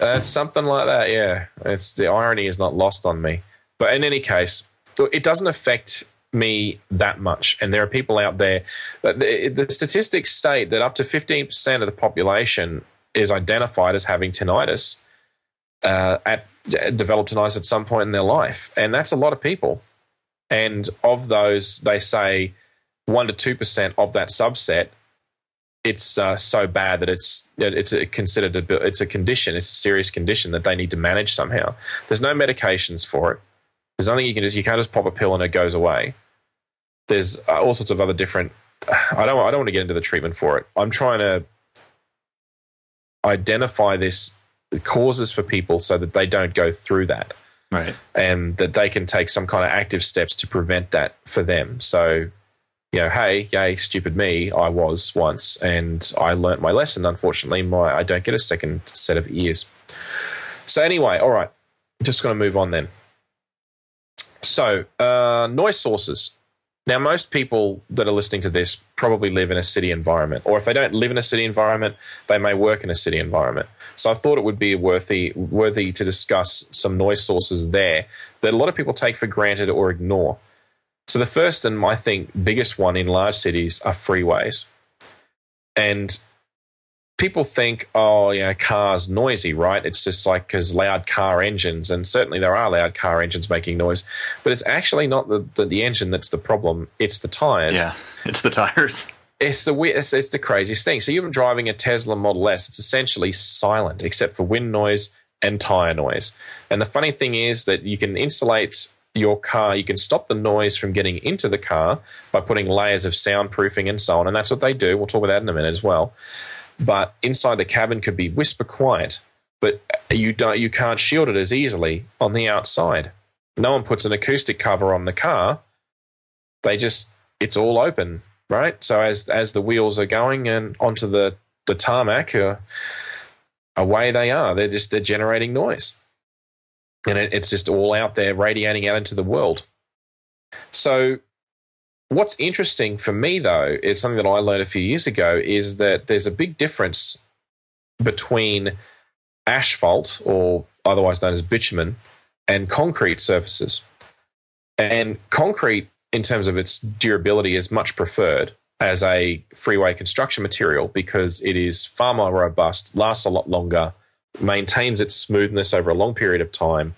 Uh, something like that. Yeah, it's the irony is not lost on me. But in any case, it doesn't affect me that much. And there are people out there, the, the statistics state that up to 15% of the population is identified as having tinnitus uh, at developed tinnitus at some point in their life, and that's a lot of people. And of those, they say one to two percent of that subset, it's uh, so bad that it's it's a considered a, it's a condition, it's a serious condition that they need to manage somehow. There's no medications for it. There's nothing you can just you can't just pop a pill and it goes away. There's uh, all sorts of other different. I don't I don't want to get into the treatment for it. I'm trying to identify this causes for people so that they don't go through that. Right. And that they can take some kind of active steps to prevent that for them. So, you know, hey, yay, stupid me, I was once and I learnt my lesson. Unfortunately, my I don't get a second set of ears. So anyway, all right. Just going to move on then. So, uh, noise sources. Now, most people that are listening to this probably live in a city environment, or if they don't live in a city environment, they may work in a city environment. So, I thought it would be worthy worthy to discuss some noise sources there that a lot of people take for granted or ignore. So, the first and I think biggest one in large cities are freeways, and people think, oh, yeah, cars noisy, right? It's just like because loud car engines, and certainly there are loud car engines making noise, but it's actually not the, the, the engine that's the problem. It's the tires. Yeah, it's the tires. It's the it's, it's the craziest thing. So you're driving a Tesla Model S. It's essentially silent except for wind noise and tire noise. And the funny thing is that you can insulate your car, you can stop the noise from getting into the car by putting layers of soundproofing and so on. And that's what they do. We'll talk about that in a minute as well but inside the cabin could be whisper quiet, but you don't you can't shield it as easily on the outside. No one puts an acoustic cover on the car. They just it's all open, right? So as as the wheels are going and onto the the tarmac, uh, away they are. They're just they're generating noise, and it, it's just all out there radiating out into the world. So What's interesting for me, though, is something that I learned a few years ago is that there's a big difference between asphalt, or otherwise known as bitumen, and concrete surfaces. And concrete, in terms of its durability, is much preferred as a freeway construction material because it is far more robust, lasts a lot longer, maintains its smoothness over a long period of time,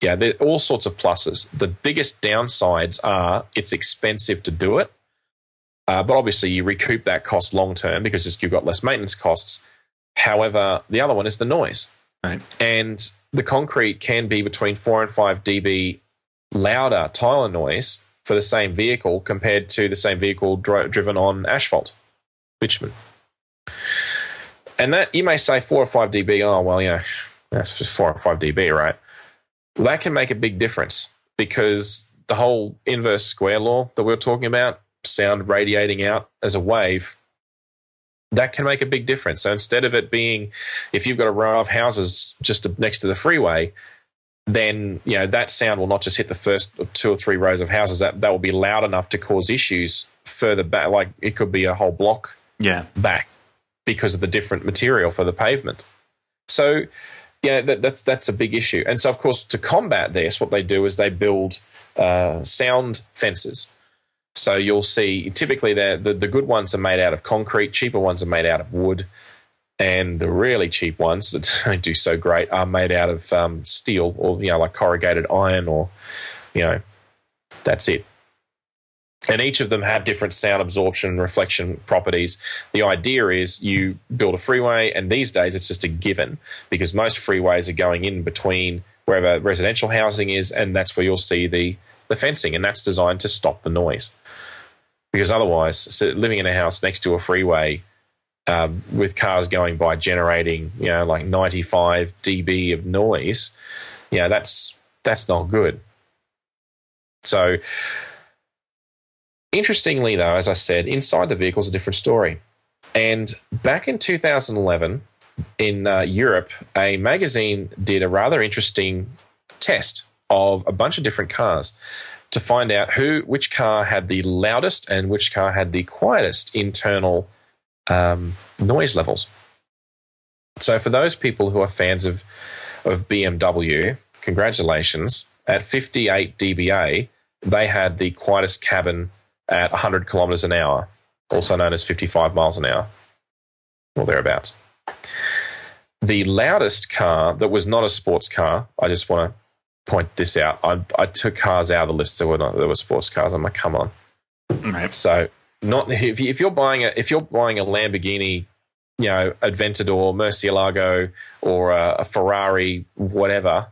yeah, there are all sorts of pluses. The biggest downsides are it's expensive to do it, uh, but obviously you recoup that cost long term because you've got less maintenance costs. However, the other one is the noise, right? And the concrete can be between four and five dB louder tire noise for the same vehicle compared to the same vehicle driven on asphalt, bitumen. And that you may say four or five dB. Oh well, yeah, that's four or five dB, right? That can make a big difference because the whole inverse square law that we are talking about, sound radiating out as a wave, that can make a big difference. So instead of it being, if you've got a row of houses just next to the freeway, then you know that sound will not just hit the first two or three rows of houses. That that will be loud enough to cause issues further back. Like it could be a whole block yeah. back because of the different material for the pavement. So yeah, that, that's that's a big issue. And so, of course, to combat this, what they do is they build uh, sound fences. So you'll see typically the, the good ones are made out of concrete, cheaper ones are made out of wood, and the really cheap ones that don't do so great are made out of um, steel or you know like corrugated iron or you know that's it and each of them have different sound absorption and reflection properties. The idea is you build a freeway, and these days it's just a given because most freeways are going in between wherever residential housing is, and that's where you'll see the, the fencing, and that's designed to stop the noise. Because otherwise, so living in a house next to a freeway um, with cars going by generating, you know, like 95 dB of noise, yeah, that's that's not good. So Interestingly, though, as I said, inside the vehicle is a different story. And back in 2011, in uh, Europe, a magazine did a rather interesting test of a bunch of different cars to find out who, which car had the loudest and which car had the quietest internal um, noise levels. So, for those people who are fans of of BMW, congratulations! At 58 dBA, they had the quietest cabin at 100 kilometers an hour, also known as 55 miles an hour, or thereabouts. the loudest car that was not a sports car, I just want to point this out. I, I took cars out of the list that were not that were sports cars. I'm like, come on. Right. So not if, you, if you're buying a if you're buying a Lamborghini, you know, Aventador, Murcielago, or a, a Ferrari, whatever.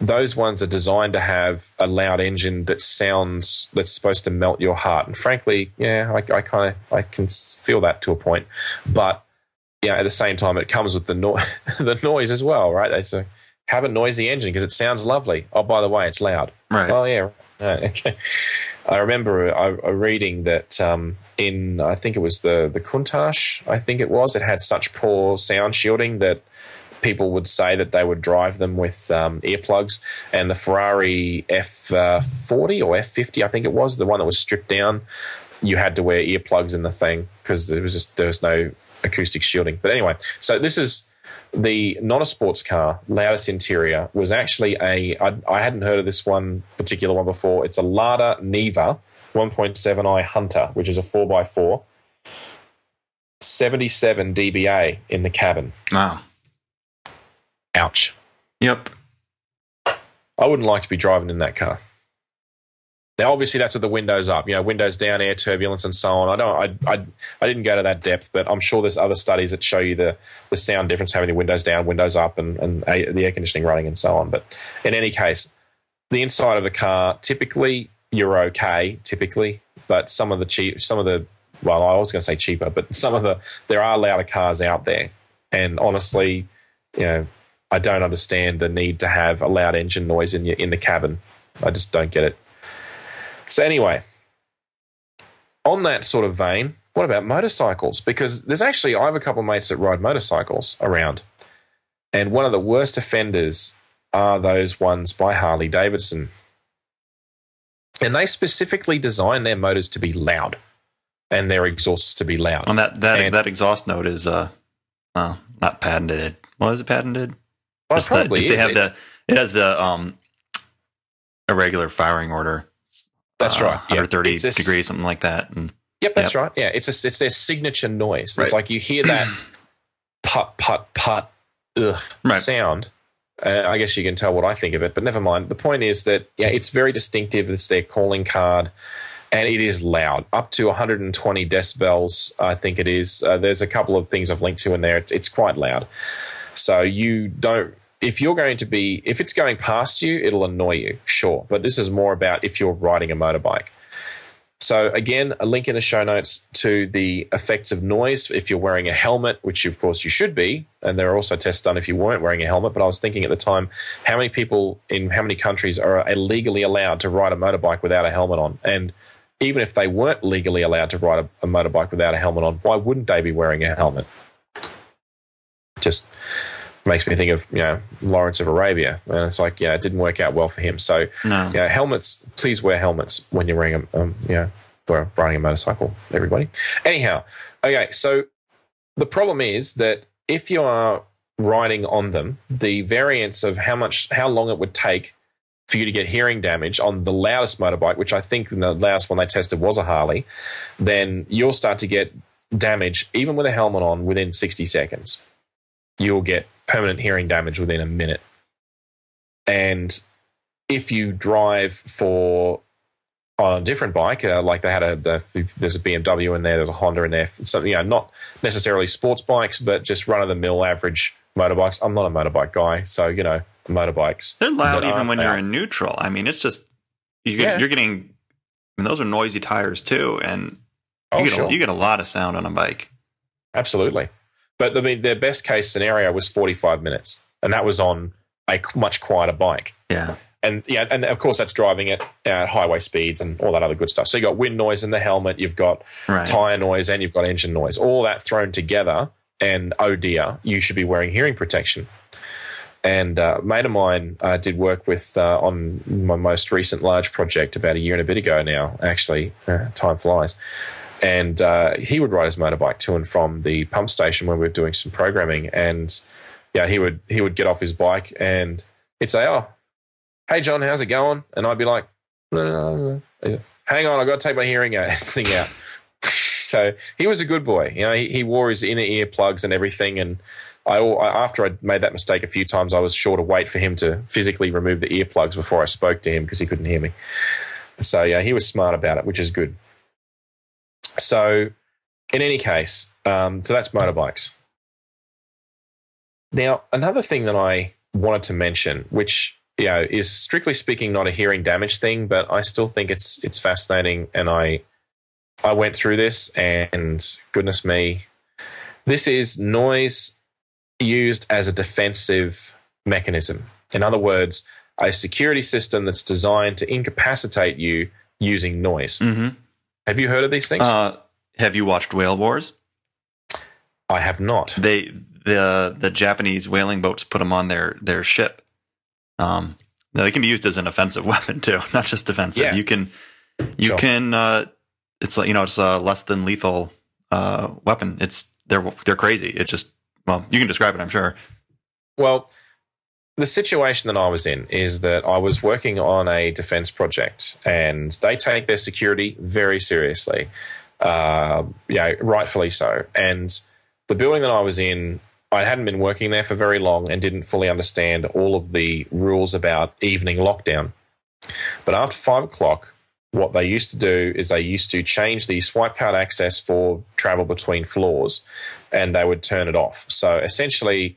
Those ones are designed to have a loud engine that sounds that's supposed to melt your heart. And frankly, yeah, I, I kind of I can feel that to a point, but yeah, at the same time, it comes with the no- the noise as well, right? They say have a noisy engine because it sounds lovely. Oh, by the way, it's loud. Right. Oh yeah. Right, okay. I remember a, a reading that um, in I think it was the the Countach, I think it was. It had such poor sound shielding that people would say that they would drive them with um, earplugs. And the Ferrari F40 or F50, I think it was, the one that was stripped down, you had to wear earplugs in the thing because there was just there was no acoustic shielding. But anyway, so this is the not a sports car loudest interior was actually a I, I hadn't heard of this one particular one before. It's a Lada Niva 1.7i Hunter, which is a 4x4. 77 dBA in the cabin. Wow. Ouch. Yep. I wouldn't like to be driving in that car. Now, obviously, that's with the windows up. You know, windows down, air turbulence, and so on. I don't. I, I, I didn't go to that depth, but I'm sure there's other studies that show you the, the sound difference having the windows down, windows up, and, and the air conditioning running, and so on. But in any case, the inside of the car typically you're okay, typically. But some of the cheap, some of the well, I was going to say cheaper, but some of the there are louder cars out there, and honestly, you know, I don't understand the need to have a loud engine noise in your in the cabin. I just don't get it. So anyway, on that sort of vein, what about motorcycles? Because there's actually I have a couple of mates that ride motorcycles around, and one of the worst offenders are those ones by Harley Davidson. And they specifically design their motors to be loud and their exhausts to be loud. And that that And- that exhaust note is uh, uh not patented. Well, is it patented? Well, Just probably they have the it has the um irregular firing order. That's uh, right. Yeah. 130 It's this- degrees, something like that. And Yep, that's right. Yeah, it's a, it's their signature noise. Right. It's like you hear that put put put ugh, Right. sound. Uh, I guess you can tell what I think of it, but never mind. The point is that yeah, it's very distinctive. It's their calling card, and it is loud, up to 120 decibels. I think it is. Uh, there's a couple of things I've linked to in there. It's, it's quite loud. So you don't. If you're going to be, if it's going past you, it'll annoy you, sure. But this is more about if you're riding a motorbike. So again, a link in the show notes to the effects of noise if you're wearing a helmet, which of course you should be. And there are also tests done if you weren't wearing a helmet. But I was thinking at the time, how many people in how many countries are illegally allowed to ride a motorbike without a helmet on? And even if they weren't legally allowed to ride a, a motorbike without a helmet on, why wouldn't they be wearing a helmet? Just makes me think of you know Lawrence of Arabia, and it's like yeah, it didn't work out well for him. So no, yeah, helmets. Please wear helmets when you're wearing a, um, you know, riding a motorcycle. Everybody. Anyhow, okay. So the problem is that if you are riding on them, the variance of how much, how long it would take for you to get hearing damage on the loudest motorbike, which I think the loudest one they tested was a Harley, then you'll start to get damage even with a helmet on within 60 seconds. You'll get permanent hearing damage within a minute. And if you drive for on a different bike, uh, like they had a the, there's a BMW in there, there's a Honda in there, so you know, not necessarily sports bikes, but just run of the mill average motorbikes. I'm not a motorbike guy, so you know, motorbikes. they're loud even when you're loud. in neutral. I mean, it's just you get, Yeah. you're getting. I mean, those are noisy tires too, and Oh, get sure. a, you get a lot of sound on a bike. Absolutely. But I mean, their best case scenario was 45 minutes, and that was on a much quieter bike. Yeah, And yeah, and of course that's driving it at highway speeds and all that other good stuff. So you've got wind noise in the helmet, you've got right. tire noise, and you've got engine noise. All that thrown together, and oh dear, you should be wearing hearing protection. And uh, a mate of mine uh, did work with uh, on my most recent large project about a year and a bit ago now. Actually, uh, time flies. And uh, he would ride his motorbike to and from the pump station when we were doing some programming. And yeah, he would he would get off his bike and he'd say, "Oh, hey John, how's it going?" And I'd be like, "Hang on, I got to take my hearing thing out." so he was a good boy. You know, he, he wore his inner ear plugs and everything, and I, I after I made that mistake a few times, I was sure to wait for him to physically remove the earplugs before I spoke to him because he couldn't hear me. So yeah, he was smart about it, which is good. So, in any case, um, so that's motorbikes. Now, another thing that I wanted to mention, which you know is strictly speaking not a hearing damage thing, but I still think it's it's fascinating, and I I went through this, and goodness me, this is noise used as a defensive mechanism. In other words, a security system that's designed to incapacitate you using noise. Mm-hmm. Have you heard of these things? Uh, have you watched Whale Wars? I have not. They the the Japanese whaling boats put them on their their ship. Um, they can be used as an offensive weapon too, not just defensive. Yeah. You can you Sure. can uh, it's like you know it's a less than lethal uh, weapon. It's they're they're crazy. It just well you can describe it. I'm sure. Well, the situation that I was in is that I was working on a defense project, and they take their security very seriously. Uh, yeah, rightfully so. And the building that I was in, I hadn't been working there for very long and didn't fully understand all of the rules about evening lockdown. But after five o'clock, what they used to do is they used to change the swipe card access for travel between floors and they would turn it off. So essentially,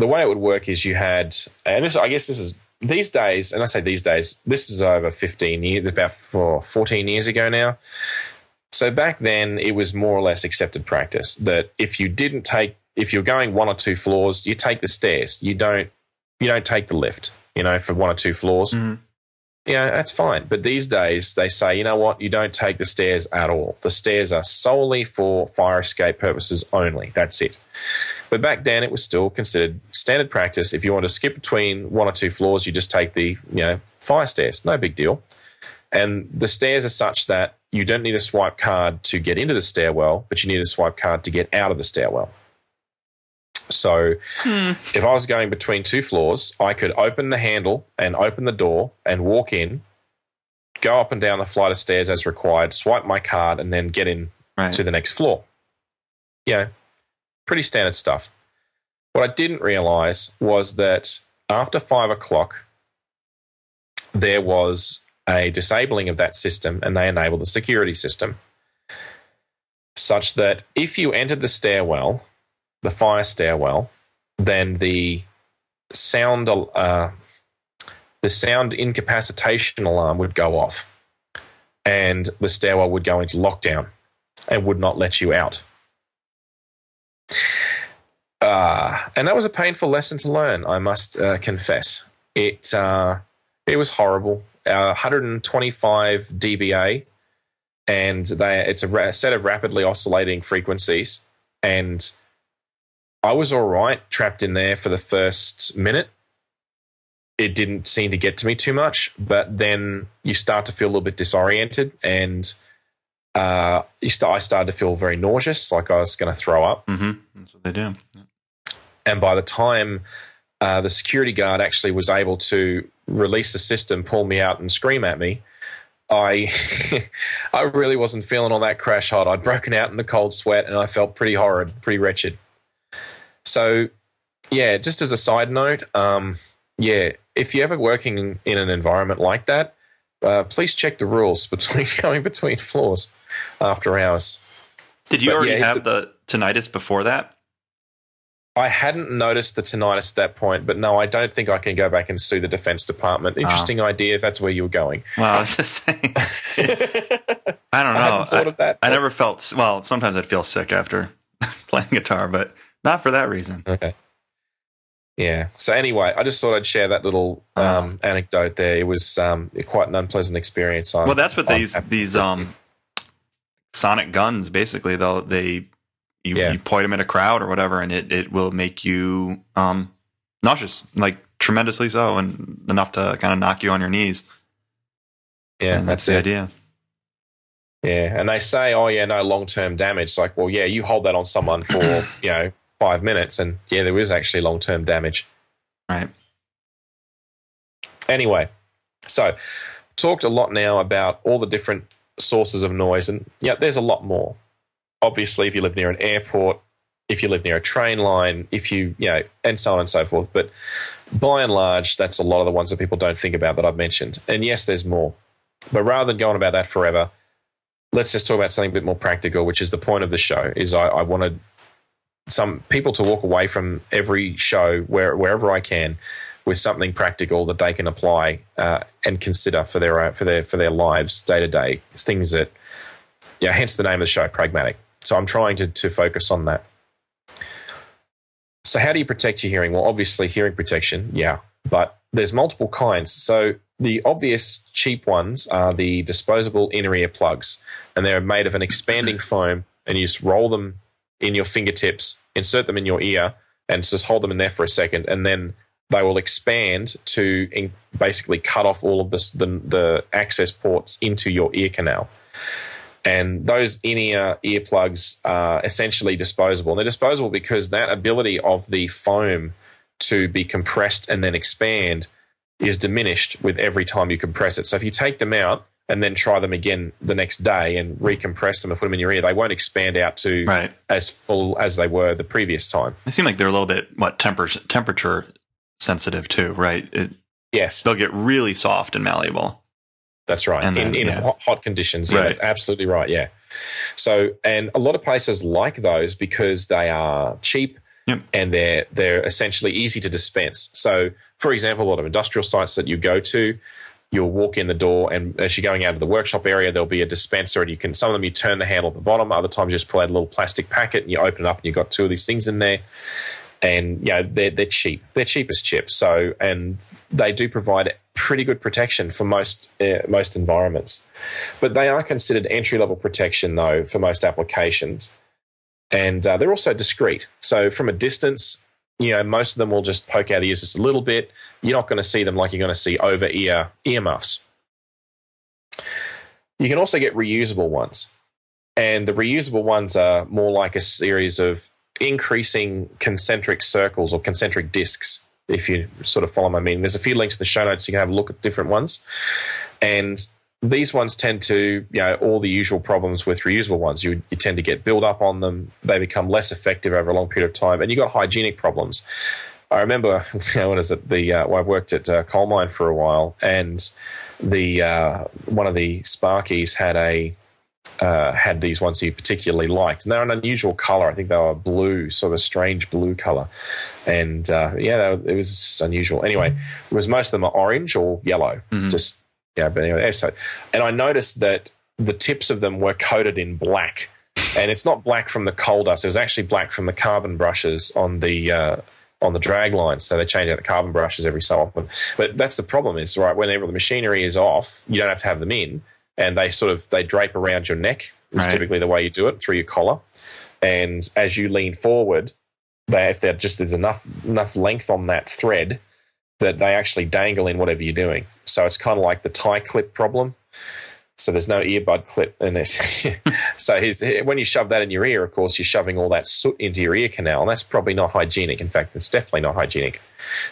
the way it would work is you had, and this, I guess this is these days, and I say these days, this is over 15 years, about for 14 years ago now. So back then, it was more or less accepted practice that if you didn't take, if you're going one or two floors, you take the stairs. You don't, you don't take the lift. You know, for one or two floors. Mhm. Yeah, that's fine. But these days, they say, you know what? You don't take the stairs at all. The stairs are solely for fire escape purposes only. That's it. But back then, it was still considered standard practice. If you want to skip between one or two floors, you just take the you know fire stairs. No big deal. And the stairs are such that you don't need a swipe card to get into the stairwell, but you need a swipe card to get out of the stairwell. So hmm. if I was going between two floors, I could open the handle and open the door and walk in, go up and down the flight of stairs as required, swipe my card, and then get in Right. to the next floor. You know, pretty standard stuff. What I didn't realize was that after five o'clock, there was a disabling of that system and they enabled the security system such that if you entered the stairwell, the fire stairwell, then the sound uh, the sound incapacitation alarm would go off and the stairwell would go into lockdown and would not let you out. Uh, and that was a painful lesson to learn, I must uh, confess. It, uh, it was horrible. Uh, 125 dBA, and they, it's a ra- set of rapidly oscillating frequencies. And I was all right trapped in there for the first minute. It didn't seem to get to me too much, but then you start to feel a little bit disoriented, and uh, st- I started to feel very nauseous, like I was going to throw up. hmm That's what they do. And by the time uh, the security guard actually was able to release the system, pull me out, and scream at me, I I really wasn't feeling all that crash hot. I'd broken out in a cold sweat, and I felt pretty horrid, pretty wretched. So, yeah, just as a side note, um, yeah, if you're ever working in, in an environment like that, uh, please check the rules between going between floors after hours. Did you But, already yeah, have a- the tinnitus before that? I hadn't noticed the tinnitus at that point, but no, I don't think I can go back and sue the Defense Department. Interesting idea if that's where you were going. Well, I was just saying. I I don't know. hadn't thought I, of that. I never felt well. Sometimes I'd feel sick after playing guitar, but not for that reason. Okay. Yeah. So anyway, I just thought I'd share that little um, anecdote there. It was um, quite an unpleasant experience. I'm- Well, that's what I'm these happy these um sonic guns basically. They'll they you, Yeah. you point them at a crowd or whatever, and it it will make you um nauseous, like tremendously so, and enough to kind of knock you on your knees. yeah, and that's the idea. Yeah, and they say, oh yeah, no long term damage. It's like, well, yeah, you hold that on someone for you know five minutes, and yeah, there is actually long term damage. Right. Anyway, so talked a lot now about all the different sources of noise, and yeah, there's a lot more. Obviously, if you live near an airport, if you live near a train line, if you, you know, and so on and so forth. But by and large, that's a lot of the ones that people don't think about that I've mentioned. And yes, there's more. But rather than going about that forever, let's just talk about something a bit more practical, which is the point of the show. Is I, I wanted some people to walk away from every show where, wherever I can with something practical that they can apply uh, and consider for their uh, for their for their lives day to day. Things that, yeah, hence the name of the show, pragmatic. So I'm trying to to focus on that. So how do you protect your hearing? Well, obviously hearing protection, yeah, but there's multiple kinds. So the obvious cheap ones are the disposable inner ear plugs, and they're made of an expanding foam, and you just roll them in your fingertips, insert them in your ear, and just hold them in there for a second, and then they will expand to in basically cut off all of this, the, the access ports into your ear canal. And those in-ear earplugs are essentially disposable. And they're disposable because that ability of the foam to be compressed and then expand is diminished with every time you compress it. So if you take them out and then try them again the next day and recompress them and put them in your ear, they won't expand out to Right. as full as they were the previous time. They seem like they're a little bit what temperature temperature sensitive too, right? It, Yes, they'll get really soft and malleable. That's right. Then, in in yeah. hot, hot conditions, yeah, Right. that's absolutely right. Yeah. So, and a lot of places like those because they are cheap Yep. and they're they're essentially easy to dispense. So, for example, a lot of industrial sites that you go to, you'll walk in the door, and as you're going out of the workshop area, there'll be a dispenser, and you can some of them you turn the handle at the bottom, other times you just pull out a little plastic packet and you open it up, and you've got two of these things in there. And you know they're they're cheap. They're cheap as chips. So and they do provide pretty good protection for most uh, most environments, but they are considered entry level protection though for most applications and uh, they're also discreet. So from a distance, you know, most of them will just poke out ears just a little bit. You're not going to see them like you're going to see over ear earmuffs. You can also get reusable ones, and the reusable ones are more like a series of increasing concentric circles or concentric discs. If you sort of follow my meaning, there's a few links in the show notes. You can have a look at different ones, and these ones tend to, you know, all the usual problems with reusable ones. You, you tend to get build up on them. They become less effective over a long period of time, and you've got hygienic problems. I remember, you know, when I was at the, uh, well, I worked at uh, coal mine for a while, and the uh, one of the Sparkies had a uh, had these ones he particularly liked, and they're an unusual color. I think they were blue, sort of a strange blue color, and uh, yeah, it was unusual. Anyway, was most of them are orange or yellow, Mhm. just yeah. But anyway, so and I noticed that the tips of them were coated in black, and it's not black from the coal dust. It was actually black from the carbon brushes on the. Uh, on the drag lines, so they change out the carbon brushes every so often. But that's the problem is right whenever the machinery is off, you don't have to have them in, and they sort of they drape around your neck. It's Right. typically the way you do it through your collar, and as you lean forward, they if there just there's enough enough length on that thread that they actually dangle in whatever you're doing. So it's kind of like the tie clip problem. So there's no earbud clip in this. so when you shove that in your ear, of course, you're shoving all that soot into your ear canal, and that's probably not hygienic. In fact, it's definitely not hygienic.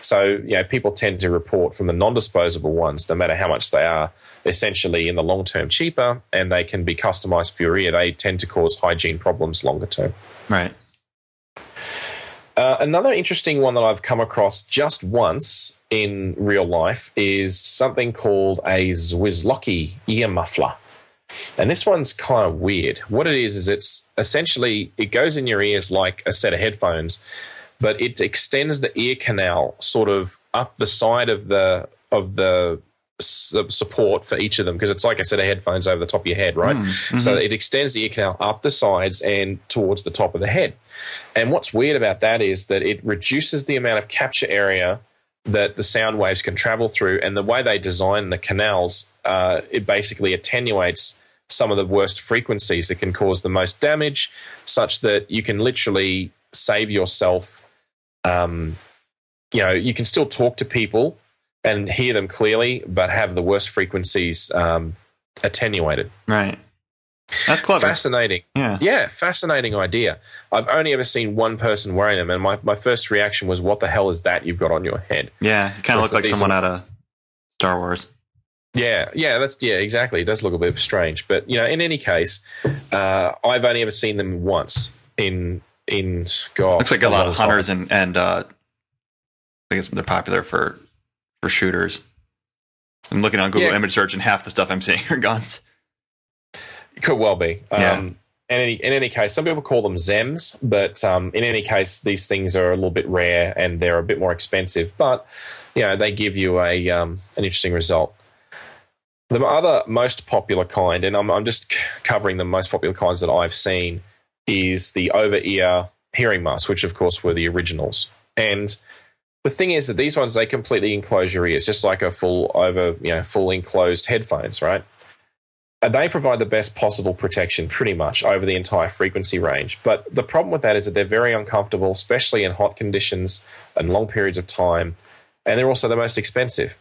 So you know, people tend to report from the non-disposable ones, no matter how much they are, essentially in the long term cheaper, and they can be customized for your ear. They tend to cause hygiene problems longer term. Right. Uh, another interesting one that I've come across just once in real life is something called a Zwislocki ear muffler. And this one's kind of weird. What it is is it's essentially it goes in your ears like a set of headphones, but it extends the ear canal sort of up the side of the of the su- support for each of them because it's like a set of headphones over the top of your head, right? Mm, So mhm. it extends the ear canal up the sides and towards the top of the head. And what's weird about that is that it reduces the amount of capture area that the sound waves can travel through. And the way they design the canals, uh, it basically attenuates some of the worst frequencies that can cause the most damage, such that you can literally save yourself. Um, you know, you can still talk to people and hear them clearly, but have the worst frequencies um, attenuated. right. That's clever. Fascinating. yeah. Yeah, fascinating idea. I've only ever seen one person wearing them, and my, my first reaction was, What the hell is that you've got on your head? Yeah. You kind of So look like someone out of Star Wars. Yeah, yeah, that's yeah, exactly. It does look a bit strange, but you know, in any case, uh, I've only ever seen them once in in God. Looks like a lot of long time. hunters and and uh, I guess they're popular for for shooters. I'm looking on Google Yeah. image search, and half the stuff I'm seeing are guns. It Could well be. Yeah. Um, in any, in any case, some people call them ZEMs, but um, in any case, these things are a little bit rare and they're a bit more expensive. But you know, they give you a um, an interesting result. The other most popular kind, and I'm, I'm just c- covering the most popular kinds that I've seen, is the over ear hearing masks, which of course were the originals. And the thing is that these ones they completely enclose your ears, just like a full over, you know, full enclosed headphones, right? And they provide the best possible protection pretty much over the entire frequency range. But the problem with that is that they're very uncomfortable, especially in hot conditions and long periods of time. And they're also the most expensive.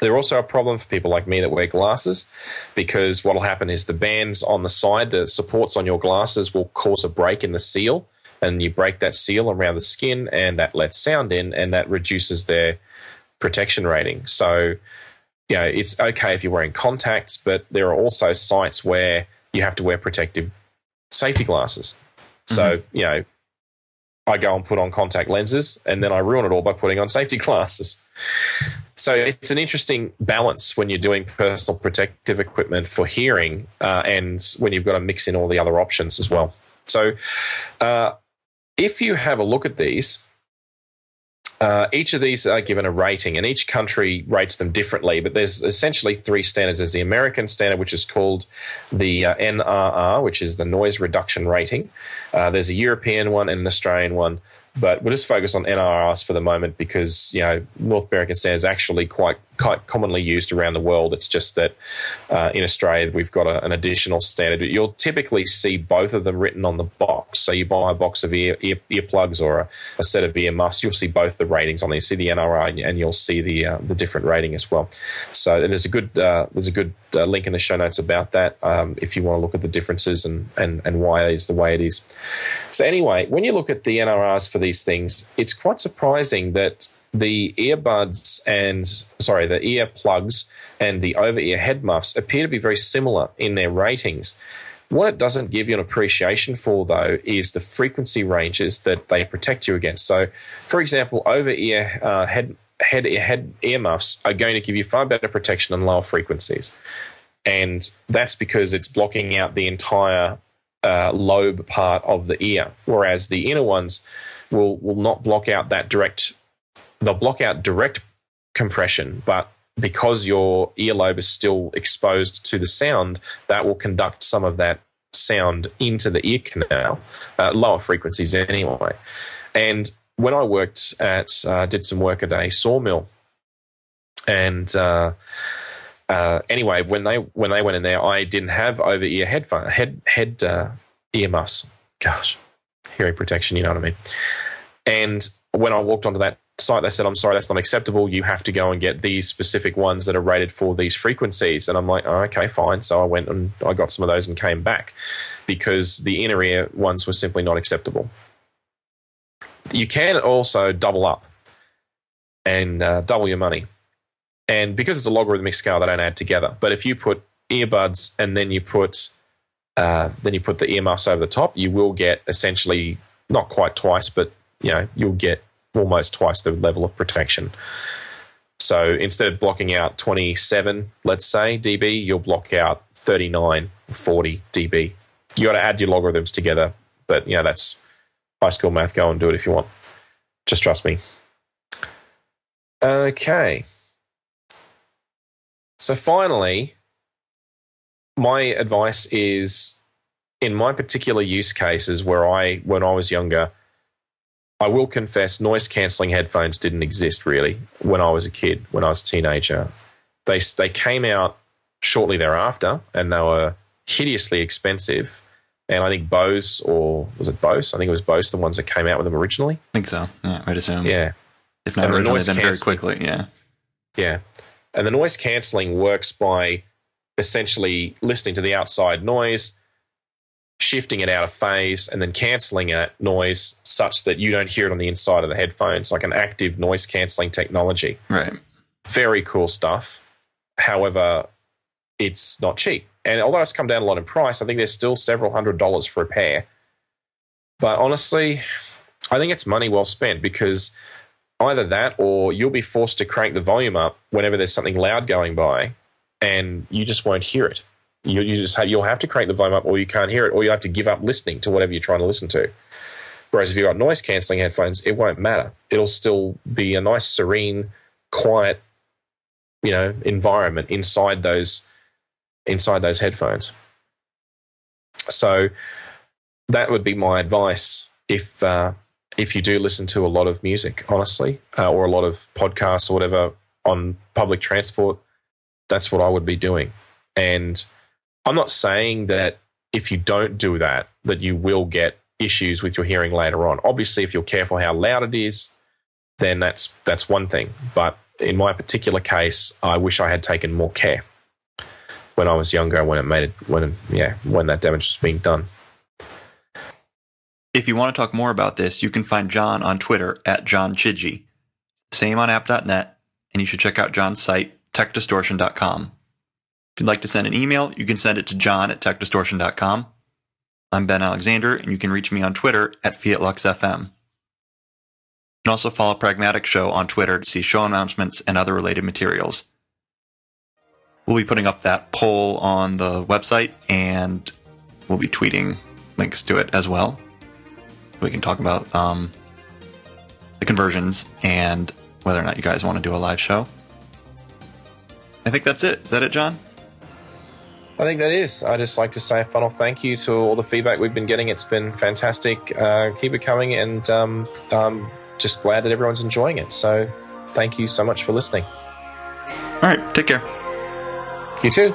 They're also a problem for people like me that wear glasses because what will happen is the bands on the side, the supports on your glasses will cause a break in the seal. And you break that seal around the skin, and that lets sound in, and that reduces their protection rating. So, you know, it's okay if you're wearing contacts, but there are also sites where you have to wear protective safety glasses. So, you know, I go and put on contact lenses and then I ruin it all by putting on safety glasses. So it's an interesting balance when you're doing personal protective equipment for hearing uh, and when you've got to mix in all the other options as well. So uh, if you have a look at these, uh, each of these are given a rating, and each country rates them differently. But there's essentially three standards. There's the American standard, which is called the uh, NRR, which is the noise reduction rating. Uh, there's a European one and an Australian one. But we'll just focus on NRRs for the moment because you know North American standard is actually quite quite commonly used around the world. It's just that uh, in Australia we've got a, an additional standard. You'll typically see both of them written on the box. So you buy a box of ear, ear earplugs or a, a set of ear muffs, you'll see both the ratings on there. You see the NRR and, you'll see the uh, the different rating as well. So there's a good uh, there's a good uh, link in the show notes about that um, if you want to look at the differences and, and and why it is the way it is. So anyway, when you look at the NRRs for these things, it's quite surprising that the earbuds and sorry, the ear plugs and the over ear head muffs appear to be very similar in their ratings. What it doesn't give you an appreciation for, though, is the frequency ranges that they protect you against. So, for example, over ear uh, head head head earmuffs are going to give you far better protection on lower frequencies, and that's because it's blocking out the entire uh, lobe part of the ear, whereas the inner ones will will not block out that direct. They'll block out direct compression, but because your earlobe is still exposed to the sound, that will conduct some of that sound into the ear canal, uh, lower frequencies anyway. And when I worked at, uh, did some work at a sawmill, and uh, uh, anyway, when they when they went in there, I didn't have over ear headphone head head uh, earmuffs. Gosh, hearing protection, you know what I mean. And when I walked onto that site, they said, "I'm sorry, that's not acceptable. You have to go and get these specific ones that are rated for these frequencies." And I'm like, oh, "Okay, fine." So I went and I got some of those and came back because the inner ear ones were simply not acceptable. You can also double up and uh, double your money. And because it's a logarithmic scale, they don't add together. But if you put earbuds and then you put uh, then you put the earmuffs over the top, you will get essentially not quite twice, but you know you'll get almost twice the level of protection. So instead of blocking out 27, let's say dB, you'll block out 39, 40 dB. You got to add your logarithms together, but you know that's high school math. Go and do it if you want. Just trust me. Okay. So finally, my advice is in my particular use cases where I when I was younger, I will confess noise cancelling headphones didn't exist really when I was a kid, when I was a teenager. They they came out shortly thereafter and they were hideously expensive. And I think Bose or was it Bose? I think it was Bose the ones that came out with them originally. I think so. Yeah, I'd assume. Yeah. If not originally, noise then very quickly. Yeah. Yeah. And the noise cancelling works by essentially listening to the outside noise, shifting it out of phase, and then cancelling that noise such that you don't hear it on the inside of the headphones, like an active noise cancelling technology. Right. Very cool stuff. However, it's not cheap. And although it's come down a lot in price, I think there's still several hundred dollars for a pair. But honestly, I think it's money well spent because either that or you'll be forced to crank the volume up whenever there's something loud going by and you just won't hear it. You, you just have, you'll have to crank the volume up or you can't hear it or you have to give up listening to whatever you're trying to listen to. Whereas if you've got noise cancelling headphones, it won't matter. It'll still be a nice, serene, quiet, you know, environment inside those inside those headphones. So that would be my advice if uh, if you do listen to a lot of music, honestly, uh, or a lot of podcasts or whatever on public transport. That's what I would be doing. And I'm not saying that if you don't do that, that you will get issues with your hearing later on. Obviously, if you're careful how loud it is, then that's that's one thing. But in my particular case, I wish I had taken more care when I was younger when it made it when yeah when that damage was being done. If you want to talk more about this, you can find John on Twitter at John Chidgey. Same on app.net, and you should check out John's site, techdistortion.com. If you'd like to send an email, you can send it to john at techdistortion.com. I'm Ben Alexander, and you can reach me on Twitter at FiatLuxFM. You can also follow Pragmatic Show on Twitter to see show announcements and other related materials. We'll be putting up that poll on the website, and we'll be tweeting links to it as well. We can talk about um, the conversions and whether or not you guys want to do a live show. I think that's it. Is that it, John? I think that is. I just like to say a final thank you to all the feedback we've been getting. It's been fantastic. Uh, keep it coming, and um, um, just glad that everyone's enjoying it. So, thank you so much for listening. All right, take care. You too.